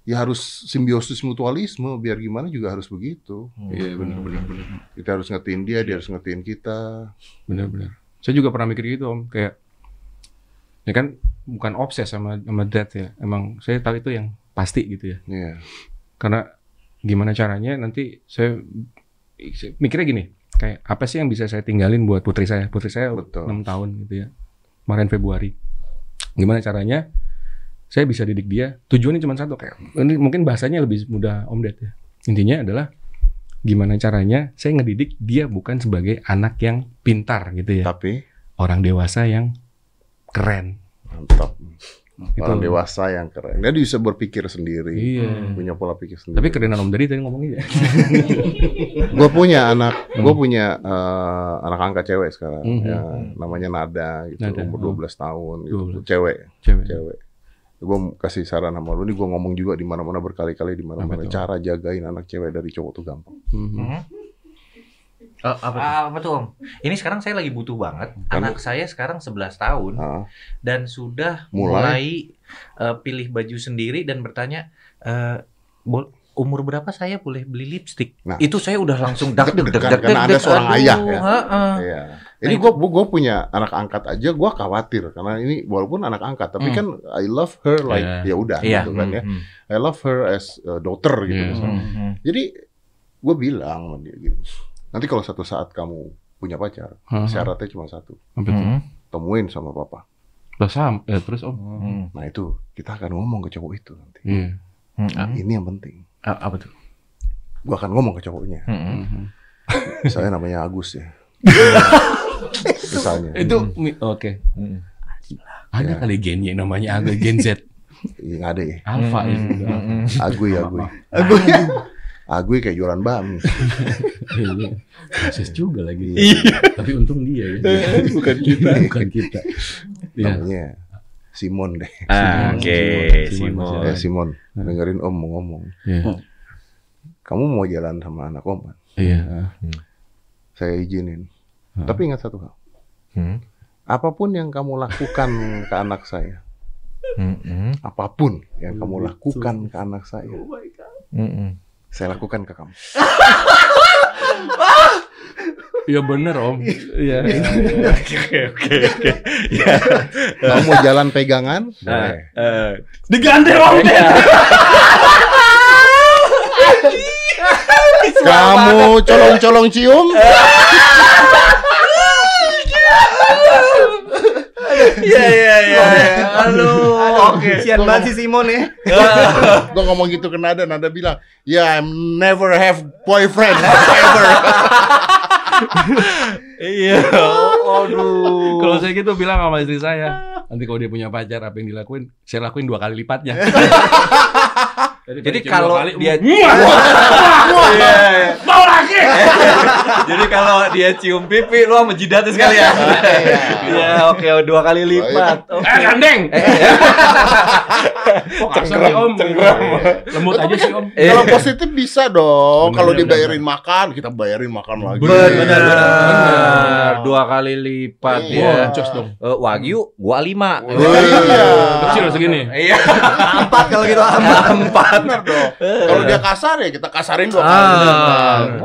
ya harus simbiosis mutualisme biar gimana juga harus begitu. Iya, bener, bener, bener. Kita harus ngertiin dia, dia harus ngertiin kita. Bener-bener. Saya juga pernah mikir gitu om, kayak ya kan bukan obses sama sama dad ya. Emang saya tahu itu yang pasti gitu ya. Iya. Karena gimana caranya nanti saya, saya mikirnya gini, kayak apa sih yang bisa saya tinggalin buat putri saya? Putri saya Betul. 6 tahun gitu ya. Kemarin Februari. Gimana caranya saya bisa didik dia? Tujuannya cuma satu kayak ini mungkin bahasanya lebih mudah Om Ded ya. Intinya adalah gimana caranya saya ngedidik dia bukan sebagai anak yang pintar gitu ya. Tapi Orang dewasa yang keren. mantap. Itu. Orang dewasa yang keren. Dia bisa berpikir sendiri. Iya. Punya pola pikir sendiri. Tapi kerenan Om Dari tadi ngomongnya ya. gue punya anak, gue punya eh, anak angkat cewek sekarang. Hmm. Ya, namanya Nada gitu, Nada, umur oh. 12 tahun gitu. 12. Cewek, Cewek. cewek. Gue kasih saran sama lu nih, gue ngomong juga di mana-mana berkali-kali di mana-mana cara jagain anak cewek dari cowok tuh gampang. Mhm. Hmm. Eh, apa? Ah, apa tuh Om? Ini sekarang saya lagi butuh banget. Anak saya sekarang 11 tahun Ah, dan sudah Mulai? mulai, eh, pilih baju sendiri dan bertanya bol- umur berapa saya boleh beli lipstick? Nah. itu saya udah langsung dak deg Deg-degan, deg karena Anda seorang aduh, ayah ya. heeh. Iya. Nah, Ini gue gue punya anak angkat aja, gue khawatir karena ini walaupun anak angkat, tapi Hmm. kan I love her like Iya. ya udah Iya. gitu kan ya. hmm, I love her as a daughter gitu. Iya. misalnya. hmm, hmm. Jadi gue bilang sama dia gitu. Nanti kalau satu saat kamu punya pacar, Hah. syaratnya cuma satu, tuh? Hmm, temuin sama papa. Lah sam, eh, terus Om. hmm, Nah itu kita akan ngomong ke cowok itu nanti. Iya. hmm, Nah, hmm. ini yang penting. A- apa tuh? Gue akan ngomong ke cowoknya. Hmm, hmm. Misalnya namanya Agus ya. Misalnya. Itu oke. Hmm. Ada Ya. kali gennya namanya agak Gen Z. Iya, ada ya. Alpha ya. Hmm, hmm, hmm. Agui, agui. Agui kayak jualan bami. Iya. Proses juga lagi. Tapi untung dia ya. Bukan kita. Bukan kita. Iya. Namanya Simon deh. Ah, Simon, Oke, Simon, Simon. Simon. Eh, Simon, dengerin Om ngomong. Iya. Kamu mau jalan sama anak Om kan? Iya. Saya izinin. Hmm. Tapi ingat satu hal. Hmm, Apa pun yang kamu lakukan ke anak saya, hmm, hmm, apa pun yang kamu lakukan ke anak saya, hmm, hmm. Saya lakukan ke kamu. Iya bener Om. Iya. Oke, oke, oke. Ya. Kamu mau jalan pegangan? Boleh. Eh, Digandeng Om. Kamu colong-colong cium? Iya, iya, iya. Halo. Oke. Sian banget si Simon ya. Gue ngomong gitu ke Nada, Nada bilang, ya I never have boyfriend, ever. Iya. Aduh. Kalau saya gitu bilang sama istri saya, Nanti kalau dia punya pacar apa yang dilakuin, saya lakuin dua kali lipatnya. Jadi kalau dia Mau lagi. Jadi kalau dia cium pipi lu sama jidatnya sekali ya. Iya, oke dua kali lipat. Eh, gandeng. Kok kasar sih, Om? Lembut aja sih, Om. Eh. Kalau positif bisa dong. Kalau dibayarin makan, kita bayarin makan lagi. Benar, Benar, benar. Dua kali lipat Iya. ya. Cos dong. Eh, Wagyu gua lima. Iya. Kecil segini. Iya. Empat kalau gitu empat. Bener dong. Kalau dia kasar ya kita kasarin dua kali.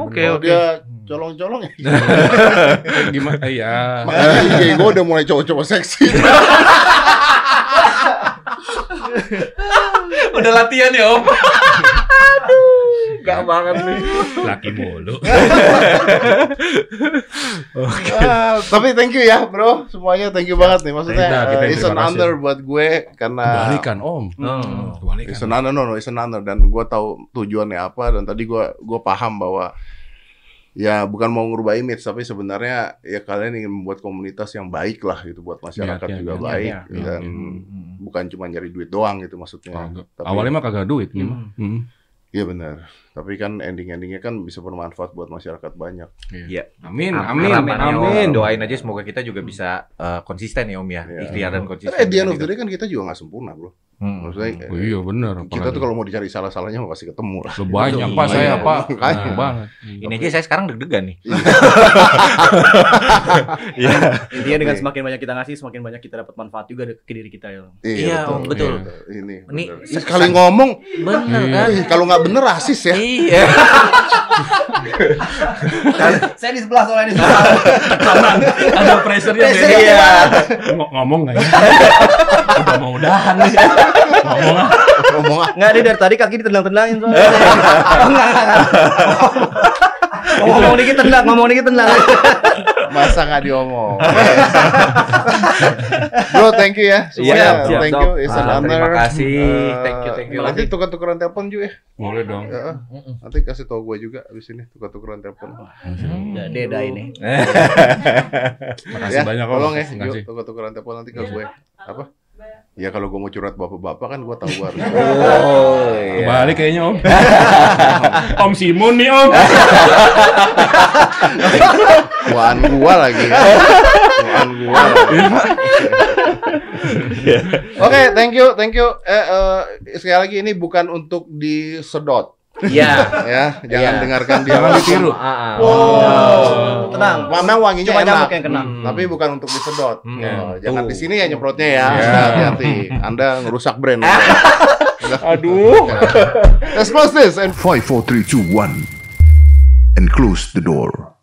Oke, Kalau oke. dia colong-colong ya. gimana? Iya. Makanya IG gue udah mulai cowok-cowok seksi. Udah latihan ya, Om. Aduh, gak banget nih. Laki mulu. Ah, tapi thank you ya bro, semuanya thank you banget nih. Maksudnya Kita- kita uh, it's an honor buat gue karena Kebalikan, Om. Hmm. Kebalikan. It's an honor, no, no, it's an honor. Dan gue tahu tujuannya apa dan tadi gue gue paham bahwa ya bukan mau ngubah image tapi sebenarnya ya kalian ingin membuat komunitas yang baik lah gitu buat masyarakat Niatnya, juga niatnya, baik niatnya. dan Hmm. bukan cuma nyari duit doang gitu maksudnya. Kagak. Tapi- Awalnya mah kagak duit nih mah. Hmm. Iya benar. Tapi kan ending-endingnya kan bisa bermanfaat buat masyarakat banyak. Iya. Amin, Amin, amin, amin. Doain aja semoga kita juga bisa eh, konsisten ya Om ya. Iya. Ikhtiar dan Tapi konsisten. at the end of the day kan kita juga nggak sempurna bro. Hmm. Maksudnya Oh, iya benar. kita tuh kalau mau dicari salah-salahnya pasti ketemu lah. Lo banyak Iya. pak saya pak. Makanya. Nah, banget. Ini aja saya sekarang deg-degan nih. Intinya dengan semakin banyak kita ngasih, semakin banyak kita dapat manfaat juga ke diri kita ya. Iya, Om, betul. Ini, Ini sekali ngomong, Bener Iya. kan? eh, kalau nggak bener rasis ya. Iya. Saya di sebelah soalnya di sebelah. Ada pressure-nya. Iya. Ng- ngomong nggak ya? Udah mau udahan nih. Ngomong ah. ngomong ah, Enggak dia dari tadi kaki ditendang-tendangin soalnya. Oh, enggak, enggak, enggak. Ngomong dikit tendang, ngomong dikit tendang. masa nggak diomong. Bro, thank you ya. Semuanya, Siap, siap, thank you. It's an honor. terima kasih. Eh, Thank you, thank you. Nanti tukar-tukaran telepon juga ya. Boleh dong. Ya, Nanti kasih tau gue juga abis ini tukar-tukaran telepon. Ya, Deda ini. Makasih banyak Om. Tolong ya, tukar-tukaran telepon nanti ke gue. Apa? Ya kalau gue mau curhat bapak-bapak kan gue tahu gue harus. Oh, iya. Kebalik kayaknya Om. Om Simun nih, Om. Tuaan gue lagi. Tuaan gue. Oke, thank you, thank you. Eh, eh, sekali lagi ini bukan untuk disedot Iya. ya, jangan Iya. dengarkan dia. Jangan ditiru. Ah. Oh, tenang. Memang wanginya Cuma enak, yang kena. Hmm. tapi bukan untuk disedot. Hmm. Oh, jangan di sini ya nyemprotnya ya. Ya. Hati-hati. Anda ngerusak brand. Aduh. Let's close this and 5, 4, 3, 2, 1. And close the door.